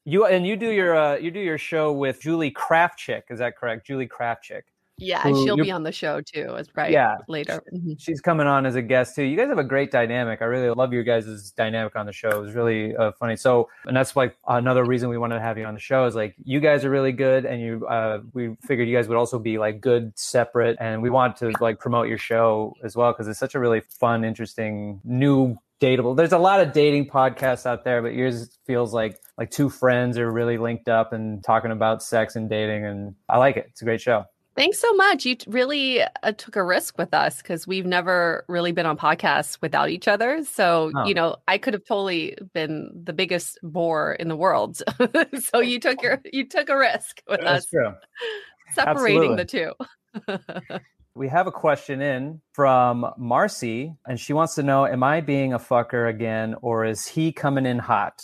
Unclean. you, and you do your uh, you do your show with Julie Krafchick. Is that correct? Julie Krafchick. Yeah, Who she'll be on the show too. It's right Yeah. later. Mhm. She's coming on as a guest too. You guys have a great dynamic. I really love your guys' dynamic on the show. It was really uh, funny. So, and that's like another reason we wanted to have you on the show is like you guys are really good, and you. Uh, we figured you guys would also be like good separate, and we want to like promote your show as well because it's such a really fun, interesting, new dateable. There's a lot of dating podcasts out there, but yours feels like like two friends are really linked up and talking about sex and dating, and I like it. It's a great show. Thanks so much. You t- really uh, took a risk with us because we've never really been on podcasts without each other. So, Oh. you know, I could have totally been the biggest bore in the world. so you took your you took a risk with That's us true. separating Absolutely. the two. We have a question in from Marcy, and she wants to know Am I being a fucker again, or is he coming in hot?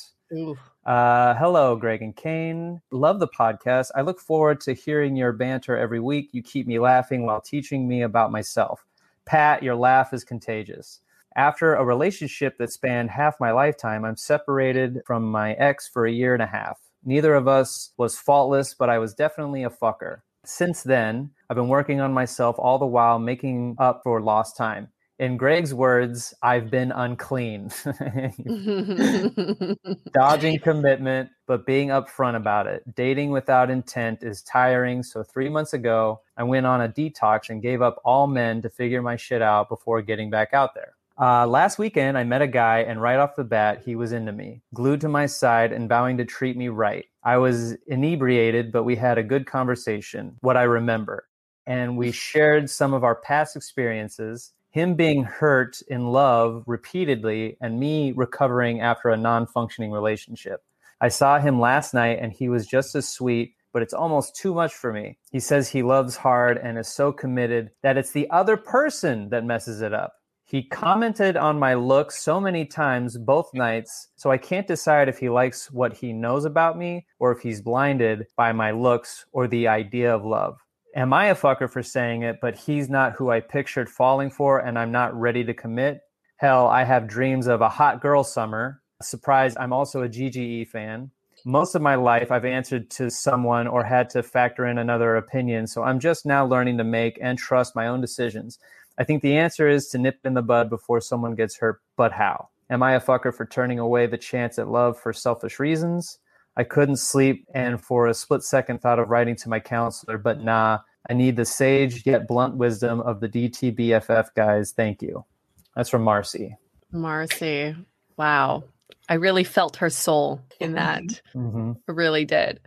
Uh, hello, Greg and Kane. Love the podcast. I look forward to hearing your banter every week. You keep me laughing while teaching me about myself. Pat, your laugh is contagious. After a relationship that spanned half my lifetime, I'm separated from my ex for a year and a half. Neither of us was faultless, but I was definitely a fucker. Since then, I've been working on myself all the while making up for lost time. In Greg's words, I've been unclean. Dodging commitment, but being upfront about it. Dating without intent is tiring. So, three months ago, I went on a detox and gave up all men to figure my shit out before getting back out there. Uh, last weekend, I met a guy, and right off the bat, he was into me, glued to my side and vowing to treat me right. I was inebriated, but we had a good conversation, what I remember. And we shared some of our past experiences, him being hurt in love repeatedly, and me recovering after a non functioning relationship. I saw him last night, and he was just as sweet, but it's almost too much for me. He says he loves hard and is so committed that it's the other person that messes it up. He commented on my looks so many times both nights, so I can't decide if he likes what he knows about me or if he's blinded by my looks or the idea of love. Am I a fucker for saying it, but he's not who I pictured falling for and I'm not ready to commit? Hell, I have dreams of a hot girl summer. Surprise, I'm also a GGE fan. Most of my life, I've answered to someone or had to factor in another opinion, so I'm just now learning to make and trust my own decisions. I think the answer is to nip in the bud before someone gets hurt, but how? Am I a fucker for turning away the chance at love for selfish reasons? I couldn't sleep and for a split second thought of writing to my counselor, but nah, I need the sage yet blunt wisdom of the DTBFF guys. Thank you. That's from Marcy. Marcy. Wow. I really felt her soul in that. Mm-hmm. I really did.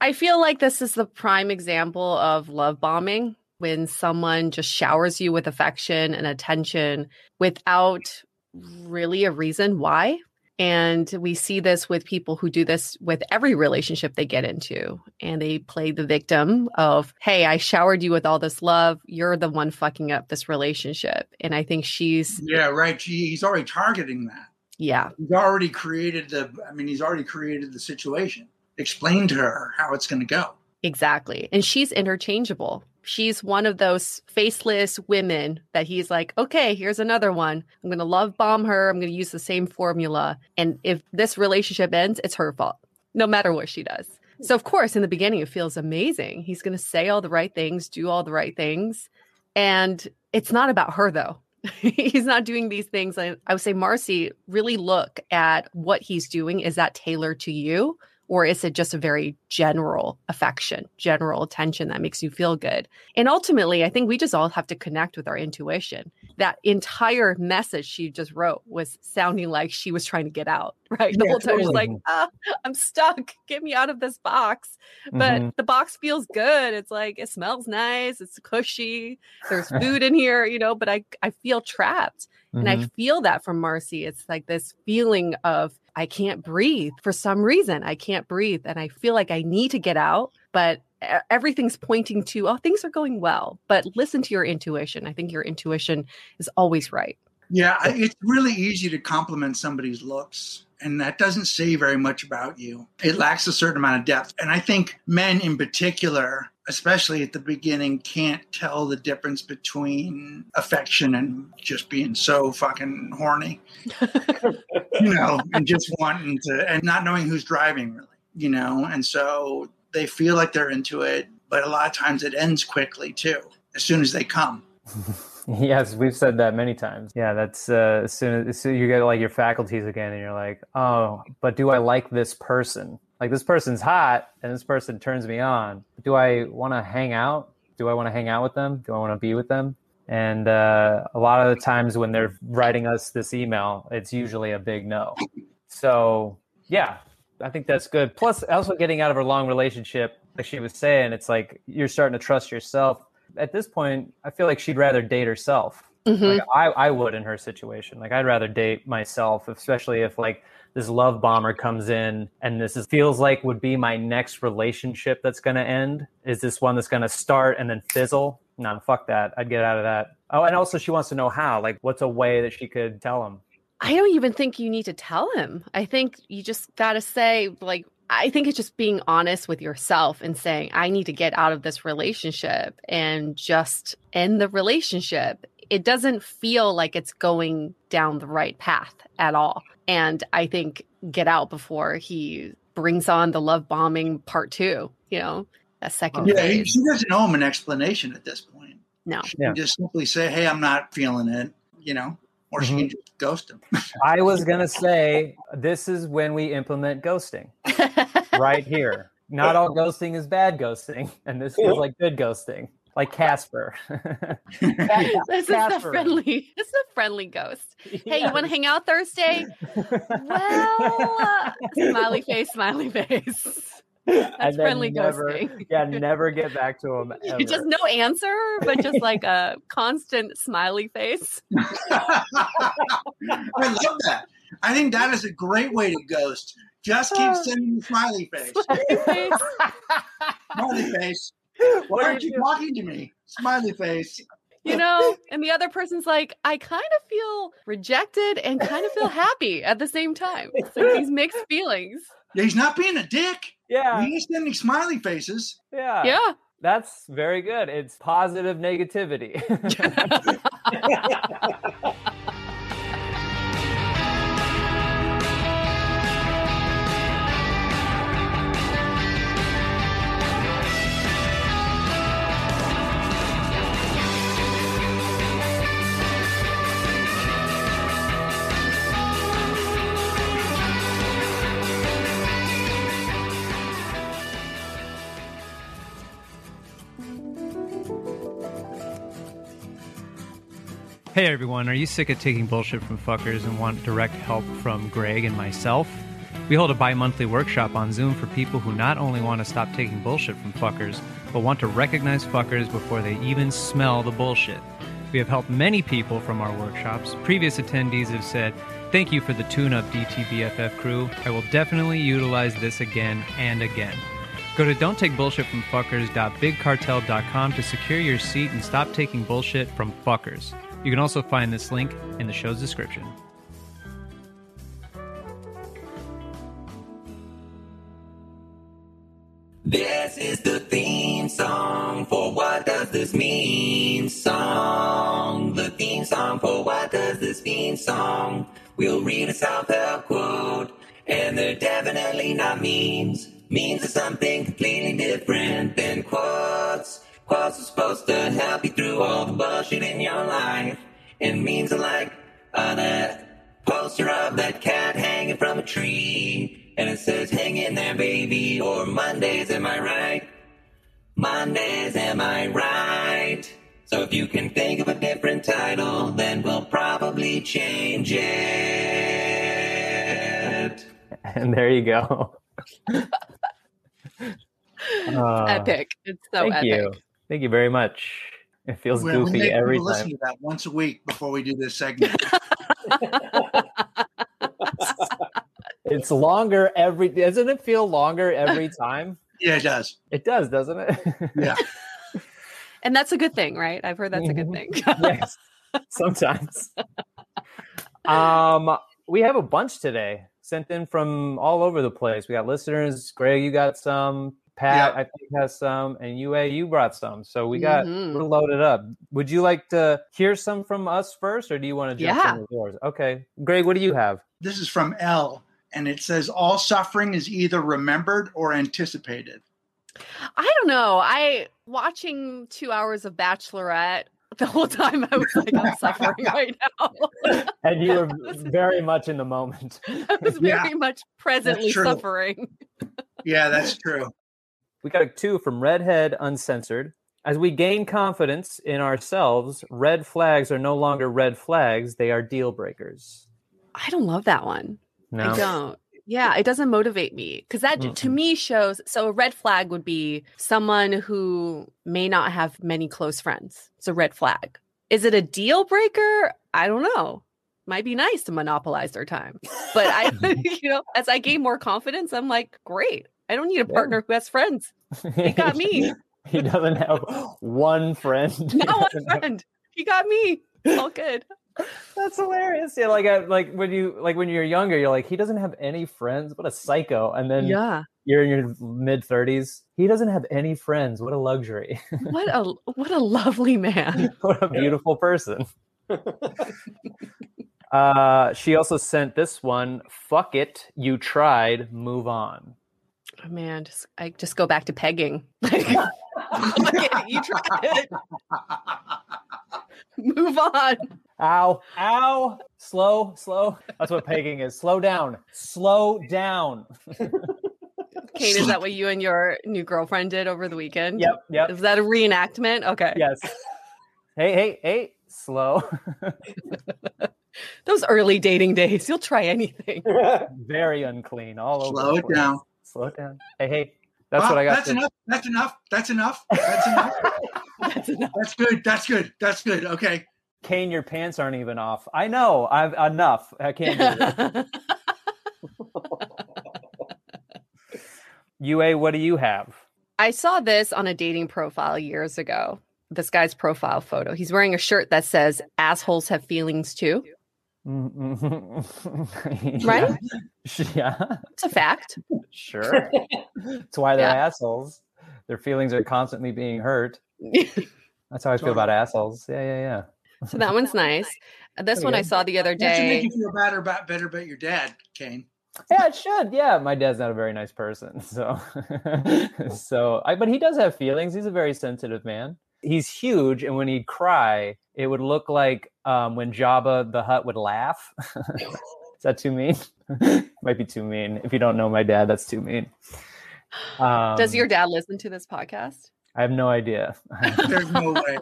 I feel like this is the prime example of love bombing when someone just showers you with affection and attention without really a reason why. And we see this with people who do this with every relationship they get into. And they play the victim of, hey, I showered you with all this love. You're the one fucking up this relationship. And I think she's, Yeah, right. She, he's already targeting that. yeah, He's already created the. I mean, he's already created the situation. Explain to her how it's going to go. exactly. And she's interchangeable. She's one of those faceless women that he's like, okay, here's another one. I'm going to love bomb her. I'm going to use the same formula. And if this relationship ends, it's her fault, no matter what she does. So, of course, in the beginning, it feels amazing. He's going to say all the right things, do all the right things. And it's not about her, though. he's not doing these things. I, I would say, Marcy, really look at what he's doing. Is that tailored to you? Or is it just a very general affection, general attention that makes you feel good? And ultimately, I think we just all have to connect with our intuition. That entire message she just wrote was sounding like she was trying to get out, right? The Yeah, whole time she's like, ah, I'm stuck. Get me out of this box. But Mhm. the box feels good. It's like, it smells nice. It's cushy. There's food in here, you know, but I, I feel trapped. And I Mhm. feel that from Marcy. It's like this feeling of I can't breathe for some reason. I can't breathe. And I feel like I need to get out, but everything's pointing to, oh, things are going well. But listen to your intuition. I think your intuition is always right. Yeah, it's really easy to compliment somebody's looks, and that doesn't say very much about you. It lacks a certain amount of depth. And I think men in particular, especially at the beginning, can't tell the difference between affection and just being so fucking horny, you know, and just wanting to, and not knowing who's driving, really, you know, and so they feel like they're into it, but a lot of times it ends quickly too, as soon as they come. Yes, we've said that many times. Yeah, that's uh, as soon as, as soon you get like your faculties again, and you're like, oh, but do I like this person? Like this person's hot, and this person turns me on. Do I want to hang out? Do I want to hang out with them? Do I want to be with them? And uh, a lot of the times when they're writing us this email, it's usually a big no. So yeah, I think that's good. Plus, also getting out of a long relationship, like she was saying, it's like you're starting to trust yourself. At this point, I feel like she'd rather date herself. Mhm. Like I, I would in her situation. Like I'd rather date myself, especially if like this love bomber comes in and this is, feels like would be my next relationship that's going to end. Is this one that's going to start and then fizzle? No, fuck that. I'd get out of that. Oh, and also she wants to know how. Like, what's a way that she could tell him? I don't even think you need to tell him. I think you just got to say, like, I think it's just being honest with yourself and saying, I need to get out of this relationship and just end the relationship. It doesn't feel like it's going down the right path at all. And I think get out before he brings on the love bombing part two, you know, that second Yeah, phase. she doesn't owe him an explanation at this point. No. She Yeah. can just simply say, "Hey, I'm not feeling it," you know, or she can just ghost him. I was going to say, this is when we implement ghosting right here. Not all ghosting is bad ghosting, and this feels like good ghosting, like Casper. this is the friendly. This is a friendly ghost. Hey, you want to hang out Thursday? Well, uh, smiley face, smiley face. That's friendly never, ghosting. Yeah, never get back to him. Ever. Just no answer, but just like a constant smiley face. I love that. I think that is a great way to ghost. Just keep oh. sending the smiley face. Smiley face. Smiley face. Why aren't you you talking to me? Smiley face. You know, and the other person's like, I kind of feel rejected and kind of feel happy at the same time. It's like these mixed feelings. He's not being a dick. Yeah, He's sending smiley faces. yeah, Yeah. That's very good. It's positive negativity. Hey everyone, are you sick of taking bullshit from fuckers and want direct help from Greg and myself? We hold a bi monthly workshop on Zoom for people who not only want to stop taking bullshit from fuckers, but want to recognize fuckers before they even smell the bullshit. We have helped many people from our workshops. Previous attendees have said, Thank you for the tune up DTBFF crew. I will definitely utilize this again and again. Go to don'ttakebullshitfromfuckers.bigcartel.com to secure your seat and stop taking bullshit from fuckers. You can also find this link in the show's description. This is the theme song for What Does This Mean song. The theme song for What Does This Mean song. We'll read a self help quote, and they're definitely not memes. Memes are something completely different than quotes. Quotes are supposed to help you through all the bullshit in your life. It means are like uh, that poster of that cat hanging from a tree. And it says, hang in there, baby, or Mondays, am I right? Mondays, am I right? So if you can think of a different title, then we'll probably change it. And there you go. Uh, epic. It's so thank epic. you. Thank you very much. It feels Well, we goofy make every people listen time. to that once a week before we do this segment. It's longer every. Doesn't it feel longer every time? yeah, it does. It does, doesn't it? Yeah. And that's a good thing, right? I've heard that's a good thing. yes, sometimes. Um, we have a bunch today sent in from all over the place. We got listeners. Greg, you got some. Pat, Yeah. I think has some, and Yue, you brought some. So we got Mhm. we're loaded up. Would you like to hear some from us first, or do you want to jump Yeah. in with yours? Okay, Greg, what do you have? This is from L, and it says all suffering is either remembered or anticipated. I don't know. I watching two hours of Bachelorette the whole time. I was like, I'm suffering right now. And you were very much in the moment. I was Yeah, very much presently suffering. Yeah, that's true. We got a two from Redhead Uncensored. As we gain confidence in ourselves, red flags are no longer red flags, they are deal breakers. I don't love that one. No. I don't. Yeah, it doesn't motivate me because that to Mm-mm. me shows. So a red flag would be someone who may not have many close friends. It's a red flag. Is it a deal breaker? I don't know. Might be nice to monopolize their time, but I, you know, as I gain more confidence, I'm like, great. I don't need a partner who has friends. He got me. he doesn't have one friend. Not one friend. He got me. It's all good. That's hilarious. Yeah, like I, like when you like when you're younger, you're like, he doesn't have any friends. What a psycho. And then Yeah. you're in your mid thirties. He doesn't have any friends. What a luxury. What a what a lovely man. what a beautiful person. uh, she also sent this one. Fuck it, you tried. Move on. Oh, man, just I just go back to pegging. Like, you tried it. Move on. Ow! Ow! Slow, slow. That's what pegging is. Slow down. Slow down. Kate, is that what you and your new girlfriend did over the weekend? Yep. Yep. Is that a reenactment? Okay. Yes. Hey, hey, hey. Slow. Those early dating days, you'll try anything. Very unclean. All over. Slow the it place. down. Slow it down. Hey, hey. That's Well, what I got. That's to- enough. That's enough. That's enough. That's enough. That's enough. that's good. That's good. That's good. Okay. Kane, your pants aren't even off. I know. I've enough. I can't do it. Yue, what do you have? I saw this on a dating profile years ago. This guy's profile photo. He's wearing a shirt that says "assholes have feelings too." Mm-hmm. Right? Yeah, It's a fact. sure. That's why they're Yeah. assholes. Their feelings are constantly being hurt. That's how I feel about assholes. Yeah, yeah, yeah. so that one's nice. This Pretty one I saw the other That should make day. you feel better about better about your dad, Kane. Yeah, it should. Yeah, my dad's not a very nice person, so so I, but he does have feelings. He's a very sensitive man. He's huge, and when he'd cry, it would look like um, when Jabba the Hutt would laugh. Is that too mean? Might be too mean. If you don't know my dad, that's too mean. Um, Does your dad listen to this podcast? I have no idea. There's no way.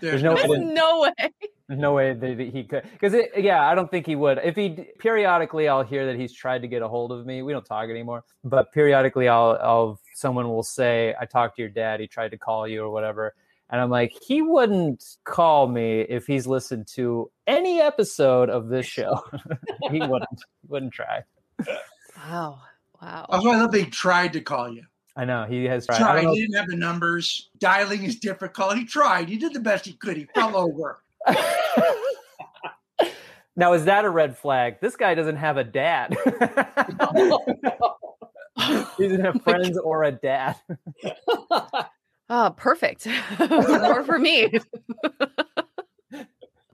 There's no There's way. no way. no way that he could because yeah i don't think he would if he periodically i'll hear that he's tried to get a hold of me we don't talk anymore but periodically i'll i'll someone will say i talked to your dad he tried to call you or whatever and i'm like he wouldn't call me if he's listened to any episode of this show he wouldn't He wouldn't try Wow. Wow. That's I love they tried to call you. i know he has tried I Tried. don't He didn't have the numbers. Dialing is difficult. He tried. He did the best he could. He fell over. now is that a red flag this guy doesn't have a dad he doesn't have oh friends or a dad Oh, perfect. more for me.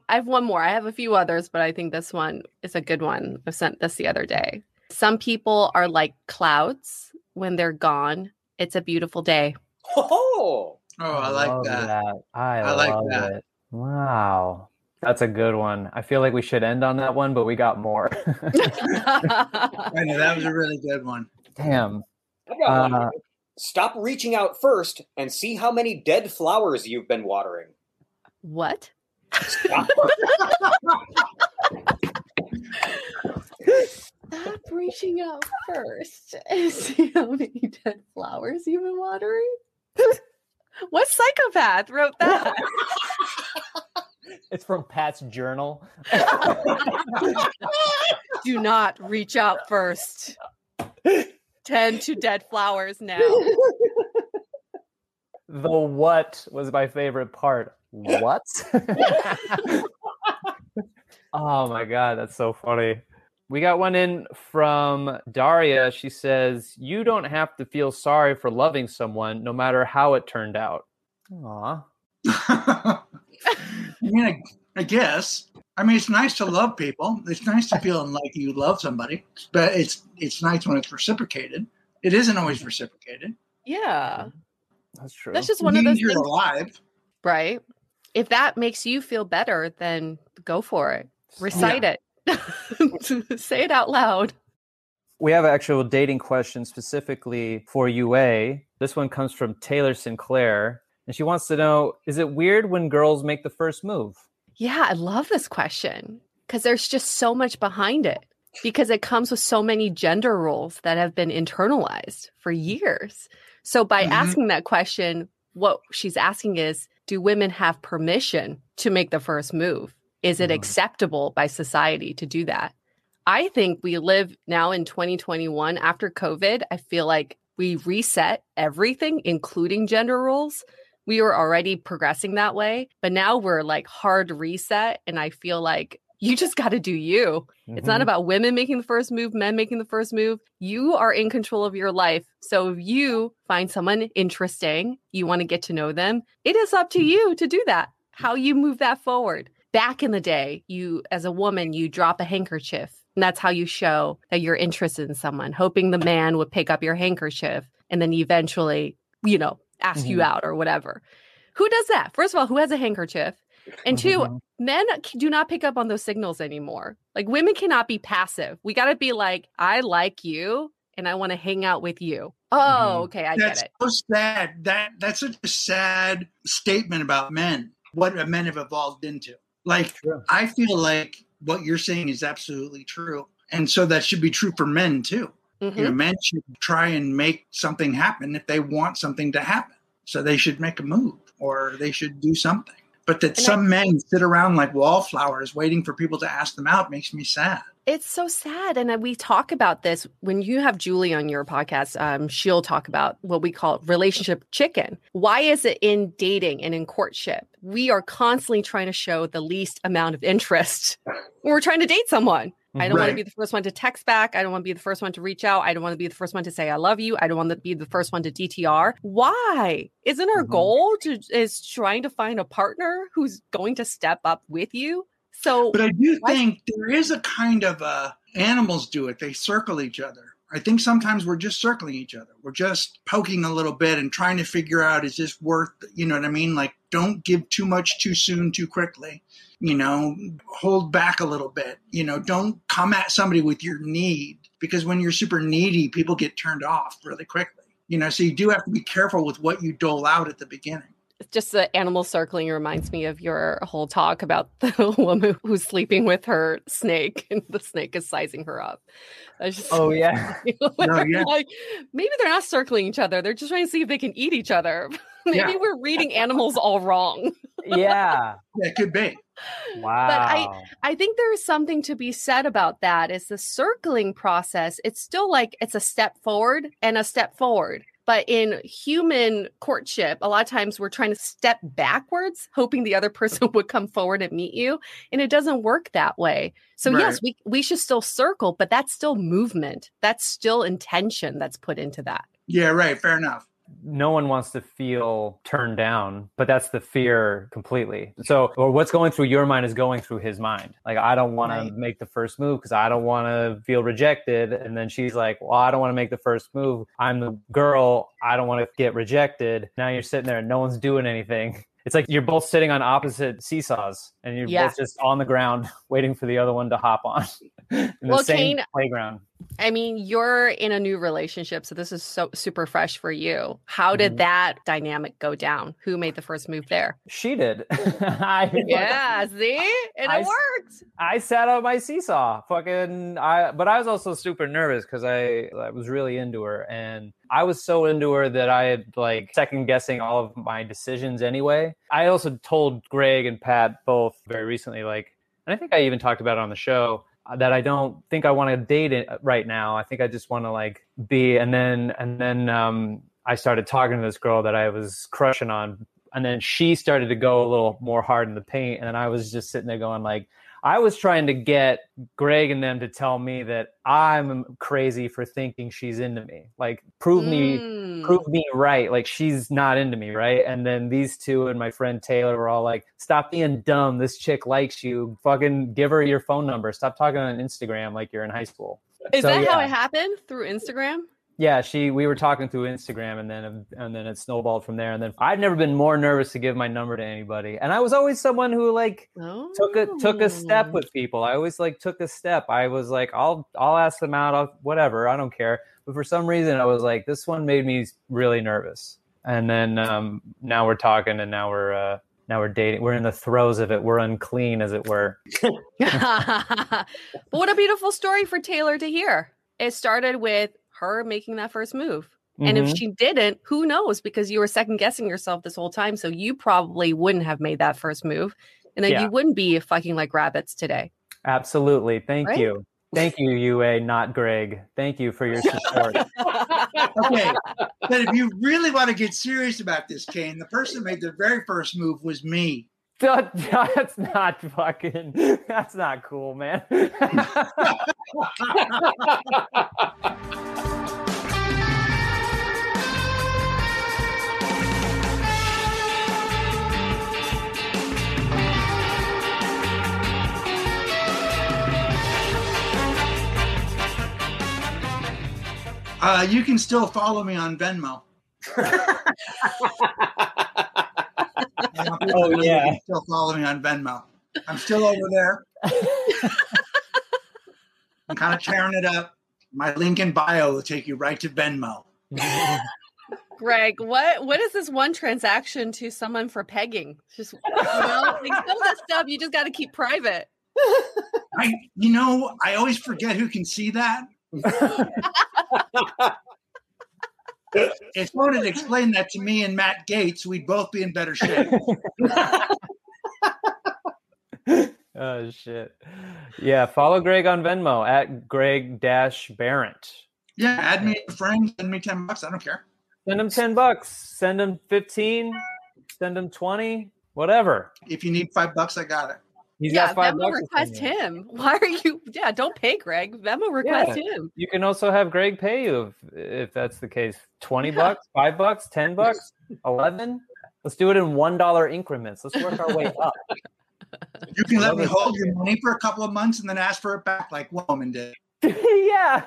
I have one more. I have a few others, but I think this one is a good one. I sent this the other day. Some people are like clouds. When they're gone, it's a beautiful day. Oh, Oh, I like love that. I, I like love that. it. Wow. That's a good one. I feel like we should end on that one, but we got more. I know that was a really good one. Damn. I got one. Uh, Stop reaching out first and see how many dead flowers you've been watering. what? Stop. Stop reaching out first and see how many dead flowers you've been watering. what psychopath wrote that? it's from Pat's journal. Do not reach out first. Tend to dead flowers now. The what was my favorite part. What? oh my god, that's so funny. We got one in from Daria. She says, "You don't have to feel sorry for loving someone, no matter how it turned out." Aw. I mean, I, I guess. I mean, it's nice to love people. It's nice to feel like you love somebody, but it's it's nice when it's reciprocated. It isn't always reciprocated. Yeah. That's true. That's just one of Means those you're things, alive. right? If that makes you feel better, then go for it. Recite it. Say it out loud. We have an actual dating question specifically for Yue. This one comes from Taylor Sinclair, and she wants to know Is it weird when girls make the first move? Yeah, I love this question because there's just so much behind it because it comes with so many gender roles that have been internalized for years. So by Mhm. asking that question, what she's asking is do women have permission to make the first move? Is it Mhm. acceptable by society to do that? I think we live now in 2021 after COVID. I feel like we reset everything, including gender roles. We were already progressing that way, but now we're like hard reset. And I feel like you just got to do you. It's not Mhm. about women making the first move, men making the first move. You are in control of your life. So if you find someone interesting, you want to get to know them, it is up to you to do that. How you move that forward. Back in the day, you as a woman, you drop a handkerchief. And that's how you show that you're interested in someone, hoping the man would pick up your handkerchief and then eventually, you know, ask you Mhm. out or whatever. Who does that? First of all, who has a handkerchief? And 2 Mhm. men do not pick up on those signals anymore. Like women cannot be passive. We got to be like, I like you and I want to hang out with you. Oh, Mhm. okay, I that's get it. so sad. That that's such a sad statement about men. What men have evolved into. Like. I feel like what you're saying is absolutely true, and so that should be true for men too. Mhm. You know, men should try and make something happen if they want something to happen. So they should make a move or they should do something. But that And I- some men sit around like wallflowers waiting for people to ask them out makes me sad. It's so sad. And uh, we talk about this when you have Julie on your podcast. Um, she'll talk about what we call relationship chicken. Why is it in dating and in courtship? We are constantly trying to show the least amount of interest when we're trying to date someone. I don't want to be the first one to text back. I don't want to be the first one to reach out. I don't want to be the first one to say I love you. I don't want to be the first one to DTR. Why? Isn't our Mhm. goal to is trying to find a partner who's going to step up with you? So But I do Why- think there is a kind of uh, animals do it. They circle each other. I think sometimes we're just circling each other. We're just poking a little bit and trying to figure out is this worth, you know what I mean? Like, don't give too much too soon, too quickly. You know, hold back a little bit. You know, don't come at somebody with your need because when you're super needy, people get turned off really quickly. You know, so you do have to be careful with what you dole out at the beginning. Just the animal circling reminds me of your whole talk about the woman who's sleeping with her snake and the snake is sizing her up. I just Oh yeah. No, yeah. like maybe they're not circling each other. They're just trying to see if they can eat each other. maybe Yeah. we're reading animals all wrong. Yeah. Yeah, it could be. Wow. But I I think there is something to be said about that. Is the circling process, it's still like it's a step forward and a step forward. But in human courtship, a lot of times we're trying to step backwards, hoping the other person would come forward and meet you. And it doesn't work that way. So, yes, we, we should still circle, but that's still movement. That's still intention that's put into that. Yeah, right. Fair enough. No one wants to feel turned down, but that's the fear completely. So, or what's going through your mind is going through his mind. Like, I don't want Right. to make the first move because I don't want to feel rejected. And then she's like, Well, I don't want to make the first move. I'm the girl. I don't want to get rejected. Now you're sitting there and no one's doing anything. It's like you're both sitting on opposite seesaws and you're Yeah. both just on the ground waiting for the other one to hop on in the Well, same Kane- playground. I mean, you're in a new relationship, so this is so super fresh for you. How did Mhm. that dynamic go down? Who made the first move there? She did. I, Yeah, see? And I it worked. I sat on my seesaw, fucking. I, but I was also super nervous because I, I was really into her, and I was so into her that I had like second guessing all of my decisions anyway. I also told Greg and Pat both very recently, like, and I think I even talked about it on the show that I don't think I want to date it right now. I think I just want to like be, and then and then um, I started talking to this girl that I was crushing on, and then she started to go a little more hard in the paint, and then I was just sitting there going like. I was trying to get Greg and them to tell me that I'm crazy for thinking she's into me. Like prove me Mm. prove me right. Like she's not into me, right? And then these two and my friend Taylor were all like, "Stop being dumb. This chick likes you. Fucking give her your phone number. Stop talking on Instagram like you're in high school." Is So, that how it happened through Instagram? Yeah, she. We were talking through Instagram, and then and then it snowballed from there. And then I've never been more nervous to give my number to anybody. And I was always someone who like Oh. took a took a step with people. I always like took a step. I was like, I'll I'll ask them out. I'll, whatever. I don't care. But for some reason, I was like, this one made me really nervous. And then um, now we're talking, and now we're uh, now we're dating. We're in the throes of it. We're unclean, as it were. but what a beautiful story for Taylor to hear. It started with her making that first move. And if Mhm. she didn't, who knows? Because you were second guessing yourself this whole time. So you probably wouldn't have made that first move. And then Yeah. you wouldn't be fucking like rabbits today. Absolutely. Thank Right? you. Thank you, Yue, not Greg. Thank you for your support. Okay. but if you really want to get serious about this, Kane, the person who made the very first move was me. That- that's not fucking. That's not cool, man. Uh, you can still follow me on Venmo. Oh, yeah. You can still follow me on Venmo. I'm still over there. I'm kind of tearing it up. My link in bio will take you right to Venmo. Greg, what what is this one transaction to someone for pegging? Just you know, like some of that stuff you just got to keep private. I, you know, I always forget who can see that. If someone had explained that to me and Matt Gaetz, we'd both be in better shape. oh shit. Yeah, follow Greg on Venmo at Greg Dash Behrendt. Yeah, add me as a friend, send me 10 bucks. I don't care. Send him ten bucks. Send him fifteen. Send him twenty. Whatever. If you need five bucks, I got it. He's yeah, got five Venmo to request him. Why are you? Yeah, don't pay Greg. Venmo request Yeah. him. You can also have Greg pay you if, if that's the case. Twenty Yeah. bucks, five bucks, ten bucks, eleven. Let's do it in one dollar increments. Let's work our way up. You can let me hold your money for a couple of months and then ask for it back like woman did. yeah.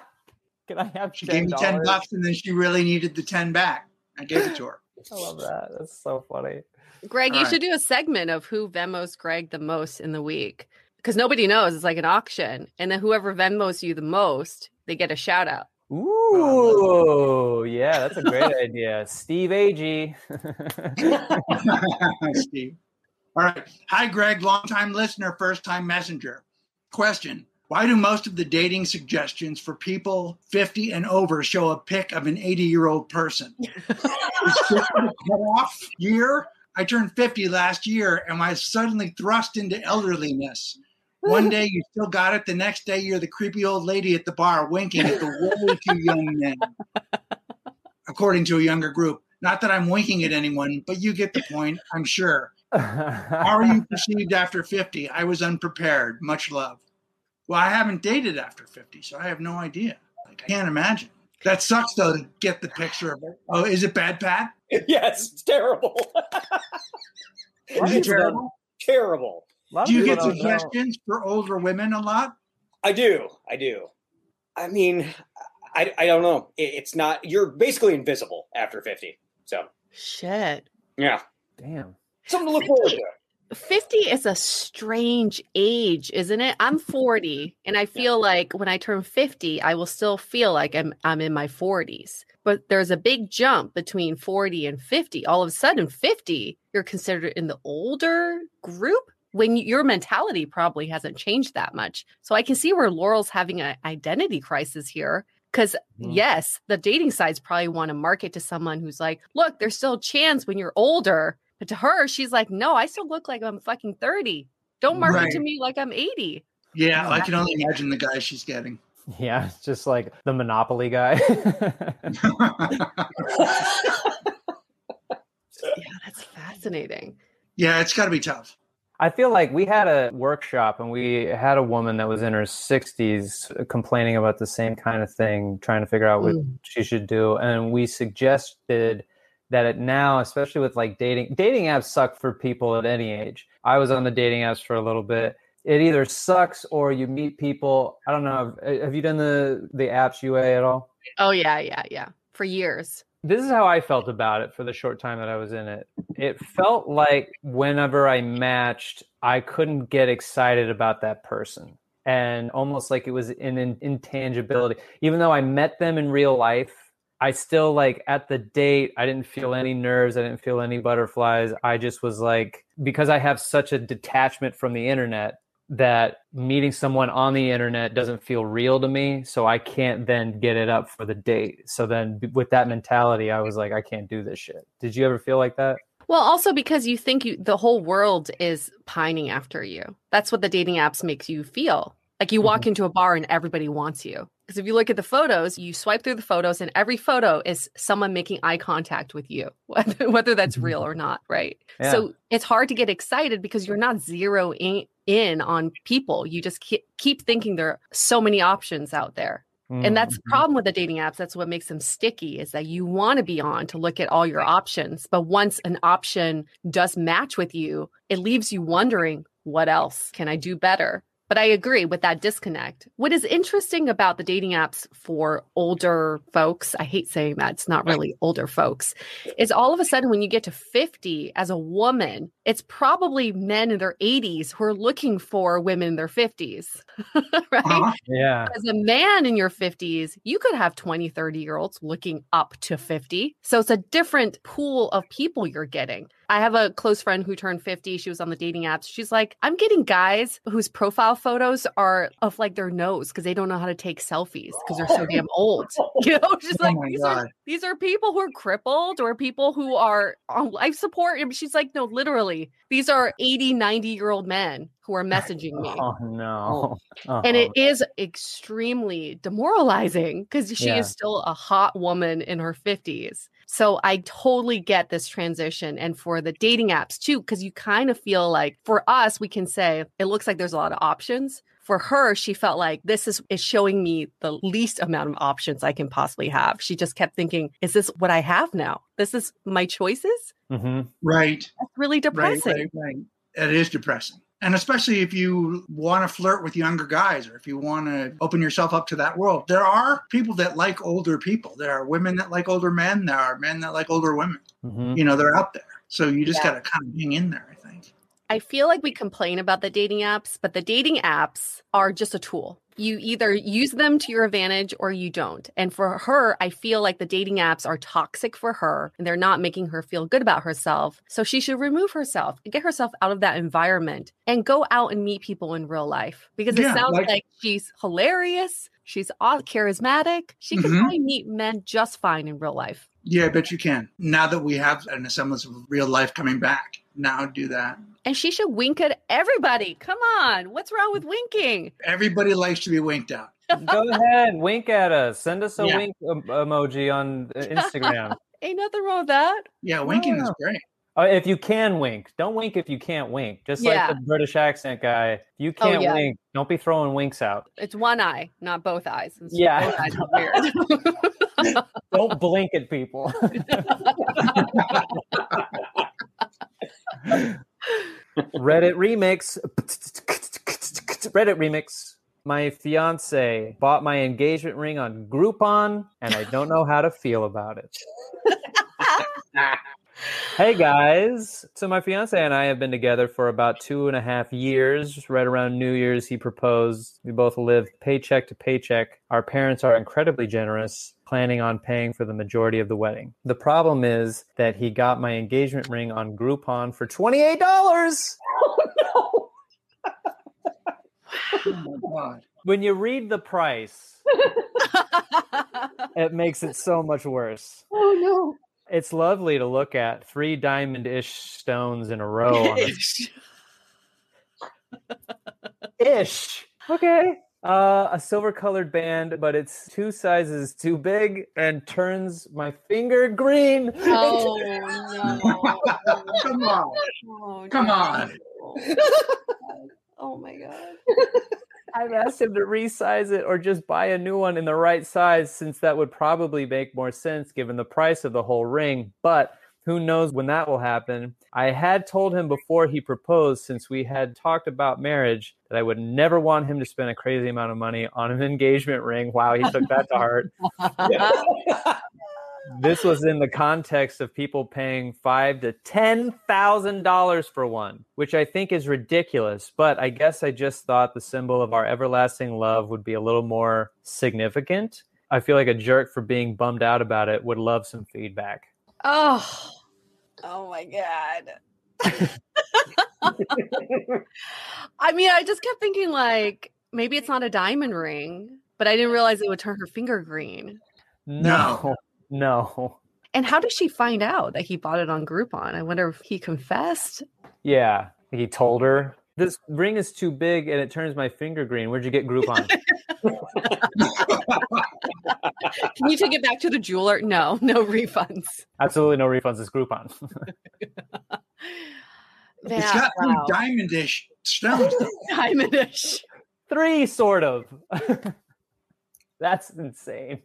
Can I have She ten gave me 10 bucks and then she really needed the 10 back. I gave it to her. I love that. That's so funny. Greg, you All right. should do a segment of who Venmos Greg the most in the week because nobody knows. It's like an auction, and then whoever Venmos you the most, they get a shout out. Ooh, yeah, that's a great idea. Steve Agee. Steve. All right. Hi, Greg, longtime listener, first time messenger. Question Why do most of the dating suggestions for people 50 and over show a pic of an 80 year old person? Is 50 the cutoff year? I turned 50 last year and I was suddenly thrust into elderliness. One day you still got it, the next day you're the creepy old lady at the bar winking at the way too young men, according to a younger group. Not that I'm winking at anyone, but you get the point, I'm sure. How are you perceived after 50? I was unprepared. Much love. Well, I haven't dated after 50, so I have no idea. Like, I can't imagine. That sucks, though, to get the picture of it. Oh, is it bad, Pat? yes, it's terrible. Is it terrible? terrible. Do you get suggestions for older women a lot? I do. I do. I mean, I, I don't know. It, it's not, you're basically invisible after 50. So, Shit. yeah. Damn. Something to look forward to. 50 is a strange age, isn't it? I'm 40 and I feel like when I turn 50, I will still feel like I'm I'm in my 40s. But there's a big jump between 40 and 50. All of a sudden 50, you're considered in the older group when your mentality probably hasn't changed that much. So I can see where Laurel's having an identity crisis here because mm-hmm. yes, the dating sites probably want to market to someone who's like, look, there's still a chance when you're older. But to her, she's like, no, I still look like I'm fucking 30. Don't market to me like I'm 80. Yeah, I can only imagine the guy she's getting. Yeah, it's just like the Monopoly guy. Yeah, that's fascinating. Yeah, it's got to be tough. I feel like we had a workshop and we had a woman that was in her 60s complaining about the same kind of thing, trying to figure out what Mm. she should do. And we suggested that it now, especially with like dating, dating apps suck for people at any age. I was on the dating apps for a little bit. It either sucks or you meet people. I don't know. Have, you done the the apps Yue at all? Oh, yeah, yeah, yeah. For years. this is how I felt about it for the short time that I was in it. It felt like whenever I matched, I couldn't get excited about that person. And almost like it was an in- intangibility. Even though I met them in real life, I still like at the date, I didn't feel any nerves. I didn't feel any butterflies. I just was like, because I have such a detachment from the internet, that meeting someone on the internet doesn't feel real to me so i can't then get it up for the date so then with that mentality i was like i can't do this shit did you ever feel like that Well, also because you think you the whole world is pining after you. That's what the dating apps makes you feel. Like you walk mm-hmm. into a bar and everybody wants you. Because if you look at the photos, you swipe through the photos and every photo is someone making eye contact with you, whether, whether that's real or not, right? Yeah. So it's hard to get excited because you're not zeroing in on people. You just keep, keep thinking there are so many options out there. And that's the Mhm. problem with the dating apps. That's what makes them sticky is that you want to be on to look at all your options. But once an option does match with you, it leaves you wondering, what else can I do better? But I agree with that disconnect. What is interesting about the dating apps for older folks, I hate saying that, it's not really older folks, is all of a sudden when you get to 50 as a woman, it's probably men in their 80s who are looking for women in their 50s, right? Uh-huh. yeah as a man in your 50s, you could have 20, 30 year olds looking up to 50. So it's a different pool of people you're getting. I have a close friend who turned 50. She was on the dating apps. She's like, I'm getting guys whose profile photos are of like their nose because they don't know how to take selfies because they're so damn old. You know, she's Oh like, these are, these are people who are crippled or people who are on life support. And she's like, no, literally, these are 80, 90 year old men who are messaging me oh no and Uh-huh. it is extremely demoralizing because she Yeah. is still a hot woman in her 50s so i totally get this transition and for the dating apps too because you kind of feel like for us we can say it looks like there's a lot of options for her she felt like this is is showing me the least amount of options i can possibly have she just kept thinking is this what i have now this is my choices Mhm. Right. that's really Right, depressing right, right. It is depressing. And especially if you want to flirt with younger guys or if you want to open yourself up to that world. There are people that like older people. There are women that like older men. There are men that like older women. Mhm. You know, they're out there. So you just got to kind of hang in there, I think. I feel like we complain about the dating apps, but the dating apps are just a tool. You either use them to your advantage or you don't. And for her, I feel like the dating apps are toxic for her and they're not making her feel good about herself. So she should remove herself and get herself out of that environment and go out and meet people in real life because it Yeah, sounds like- like, she's hilarious. She's all charismatic. She can Mhm. probably meet men just fine in real life. Yeah, I bet you can. Now that we have an semblance of real life coming back, now do that. And she should wink at everybody. Come on. What's wrong with winking? Everybody likes to be winked at. Go ahead, wink at us. Send us a Yeah. wink emoji on uh, Instagram. Ain't nothing wrong with that. Yeah, winking is great. Uh, if you can wink, don't wink if you can't wink. Just Yeah. like the British accent guy, if you Oh, can't yeah. wink, don't be throwing winks out. It's one eye, not both eyes. It's Yeah. both eyes weird. Don't blink at people. Reddit remix. Reddit remix. My fiance bought my engagement ring on Groupon, and I don't know how to feel about it. hey guys. So, my fiance and I have been together for about two and a half years. Right around New Year's, he proposed. We both live paycheck to paycheck. Our parents are incredibly generous, planning on paying for the majority of the wedding. The problem is that he got my engagement ring on Groupon for $28. Oh no. oh, my god. When you read the price, it makes it so much worse. oh no. It's lovely to look at three diamond ish stones in a row. A ish. Okay. Uh, a silver colored band, but it's two sizes too big and turns my finger green. Oh no. Come on. Oh, Come no. on. Oh my god. I've asked him to resize it or just buy a new one in the right size, since that would probably make more sense given the price of the whole ring. But who knows when that will happen? I had told him before he proposed, since we had talked about marriage, that I would never want him to spend a crazy amount of money on an engagement ring. Wow, he took that to heart. this was in the context of people paying five to ten thousand dollars for one, which I think is ridiculous. But I guess I just thought the symbol of our everlasting love would be a little more significant. I feel like a jerk for being bummed out about it would love some feedback. Oh. Oh my god. I mean, I just kept thinking like maybe it's not a diamond ring, but I didn't realize it would turn her finger green. No, no. And how did she find out that he bought it on Groupon? I wonder if he confessed. Yeah, he told her this ring is too big and it turns my finger green. Where'd you get Groupon? Can you take it back to the jeweler? No, no refunds. Absolutely no refunds. It's Groupon. It's got some wow. diamondish stones. Diamondish. Three, sort of. That's insane.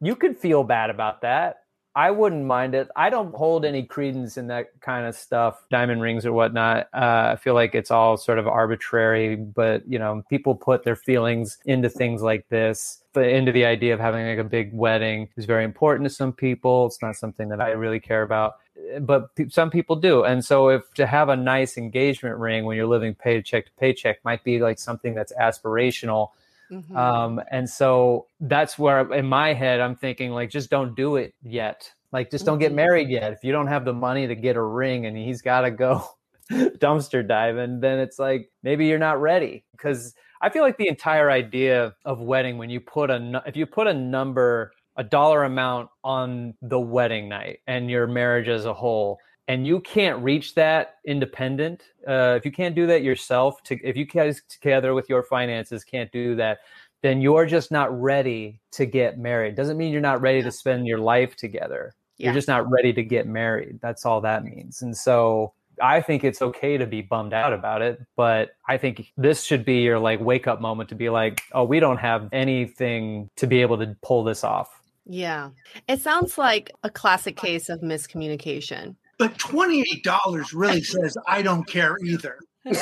You could feel bad about that. I wouldn't mind it. I don't hold any credence in that kind of stuff, diamond rings or whatnot. Uh, I feel like it's all sort of arbitrary, but you know, people put their feelings into things like this. The into the idea of having like a big wedding is very important to some people. It's not something that I really care about, but some people do. And so, if to have a nice engagement ring when you're living paycheck to paycheck might be like something that's aspirational Mhm. um and so that's where in my head i'm thinking like just don't do it yet like just don't get Mhm. married yet if you don't have the money to get a ring and he's got to go dumpster diving then it's like maybe you're not ready because i feel like the entire idea of wedding when you put a if you put a number a dollar amount on the wedding night and your marriage as a whole and you can't reach that independent uh, if you can't do that yourself to if you guys together with your finances can't do that then you're just not ready to get married doesn't mean you're not ready to spend your life together Yeah. you're just not ready to get married that's all that means and so i think it's okay to be bummed out about it but i think this should be your like wake up moment to be like oh we don't have anything to be able to pull this off Yeah. It sounds like a classic case of miscommunication. But $28 really says, I don't care either.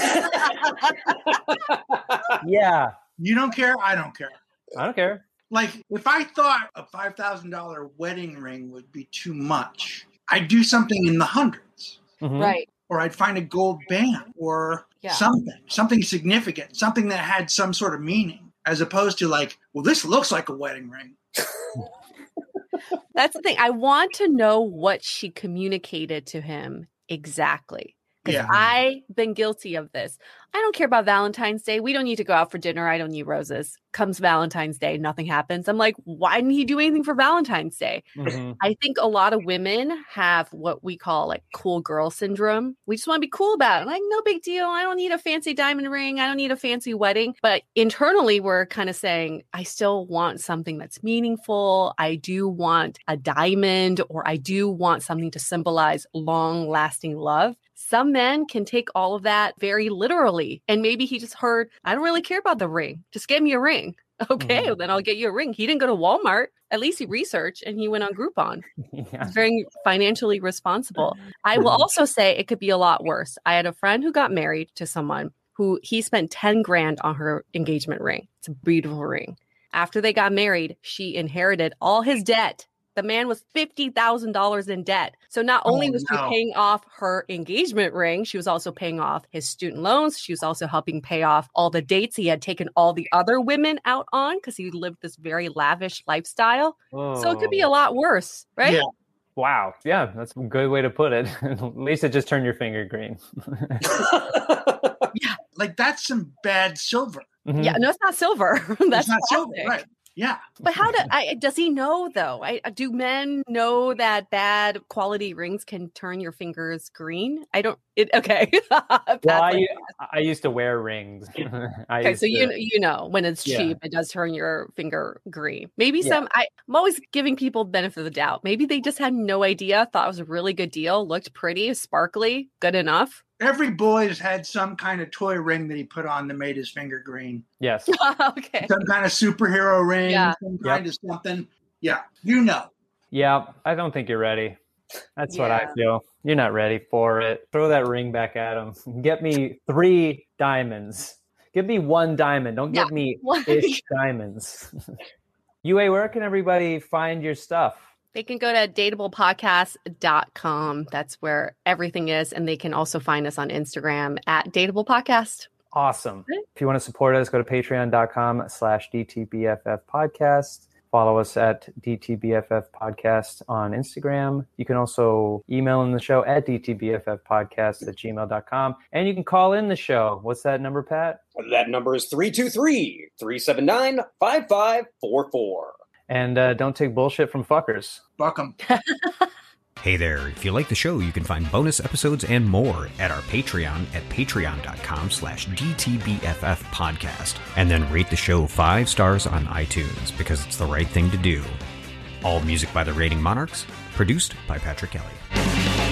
yeah You don't care, I don't care. i don't care Like, if I thought a $5,000 wedding ring would be too much, I'd do something in the hundreds. Mhm. Right. Or I'd find a gold band or Yeah. something, something significant, something that had some sort of meaning. as opposed to like, well, this looks like a wedding ring. That's the thing. I want to know what she communicated to him exactly. Because Yeah. I've been guilty of this. I don't care about Valentine's Day. We don't need to go out for dinner. I don't need roses. Comes Valentine's Day, nothing happens. I'm like, why didn't he do anything for Valentine's Day? Mhm. I think a lot of women have what we call like cool girl syndrome. We just want to be cool about it. Like, no big deal. I don't need a fancy diamond ring. I don't need a fancy wedding. But internally, we're kind of saying, I still want something that's meaningful. I do want a diamond, or I do want something to symbolize long lasting love. Some men can take all of that very literally. And maybe he just heard, I don't really care about the ring. Just get me a ring. Okay, Mhm. then I'll get you a ring. He didn't go to Walmart. At least he researched and he went on Groupon. Yeah. Very financially responsible. I will also say it could be a lot worse. I had a friend who got married to someone who he spent 10 grand on her engagement ring. It's a beautiful ring. After they got married, she inherited all his debt. The man was $50,000 in debt. So not only Oh, was no. she paying off her engagement ring, she was also paying off his student loans. She was also helping pay off all the dates he had taken all the other women out on because he lived this very lavish lifestyle. So it could be a Oh, lot worse, right? Yeah. Wow. Yeah, that's a good way to put it. Lisa, just turned your finger green. Yeah. Like that's some bad silver. Mhm. Yeah, no, it's not silver. That's it's not silver, right? Yeah. But how do I? Does he know though? I uh, do men know that bad quality rings can turn your fingers green? I don't. It okay. Well, I, like, u- I used to wear rings. I okay, so you to- you know when it's Yeah. cheap, it does turn your finger green. Maybe Yeah. some. I, I'm always giving people benefit of the doubt. Maybe they just had no idea. Thought it was a really good deal. Looked pretty, sparkly, good enough. Every boy's had some kind of toy ring that he put on that made his finger green. Yes. okay. Some kind of superhero ring, Yeah. some kind of something. Yeah, you know. Yeah, I don't think you're ready. That's what I feel. You're not ready for it. Throw that ring back at him. Get me three diamonds. Give me one diamond. Don't Yeah, give me one- ish diamonds. Yue, where can everybody find your stuff? They can go to dateablepodcast.com. That's where everything is. And they can also find us on Instagram at Dateable Podcast. Awesome. If you want to support us, go to patreon.com slash DTBFF podcast. Follow us at DTBFF podcast on Instagram. You can also email in the show at DTBFF at gmail.com. And you can call in the show. What's that number, Pat? that number is 323 379 5544. And uh, don't take bullshit from fuckers. Fuck 'em. Hey there, if you like the show, you can find bonus episodes and more at our Patreon at patreon.com slash DTBFF podcast. And then rate the show five stars on iTunes because it's the right thing to do. All music by the Rating Monarchs, produced by Patrick Kelly.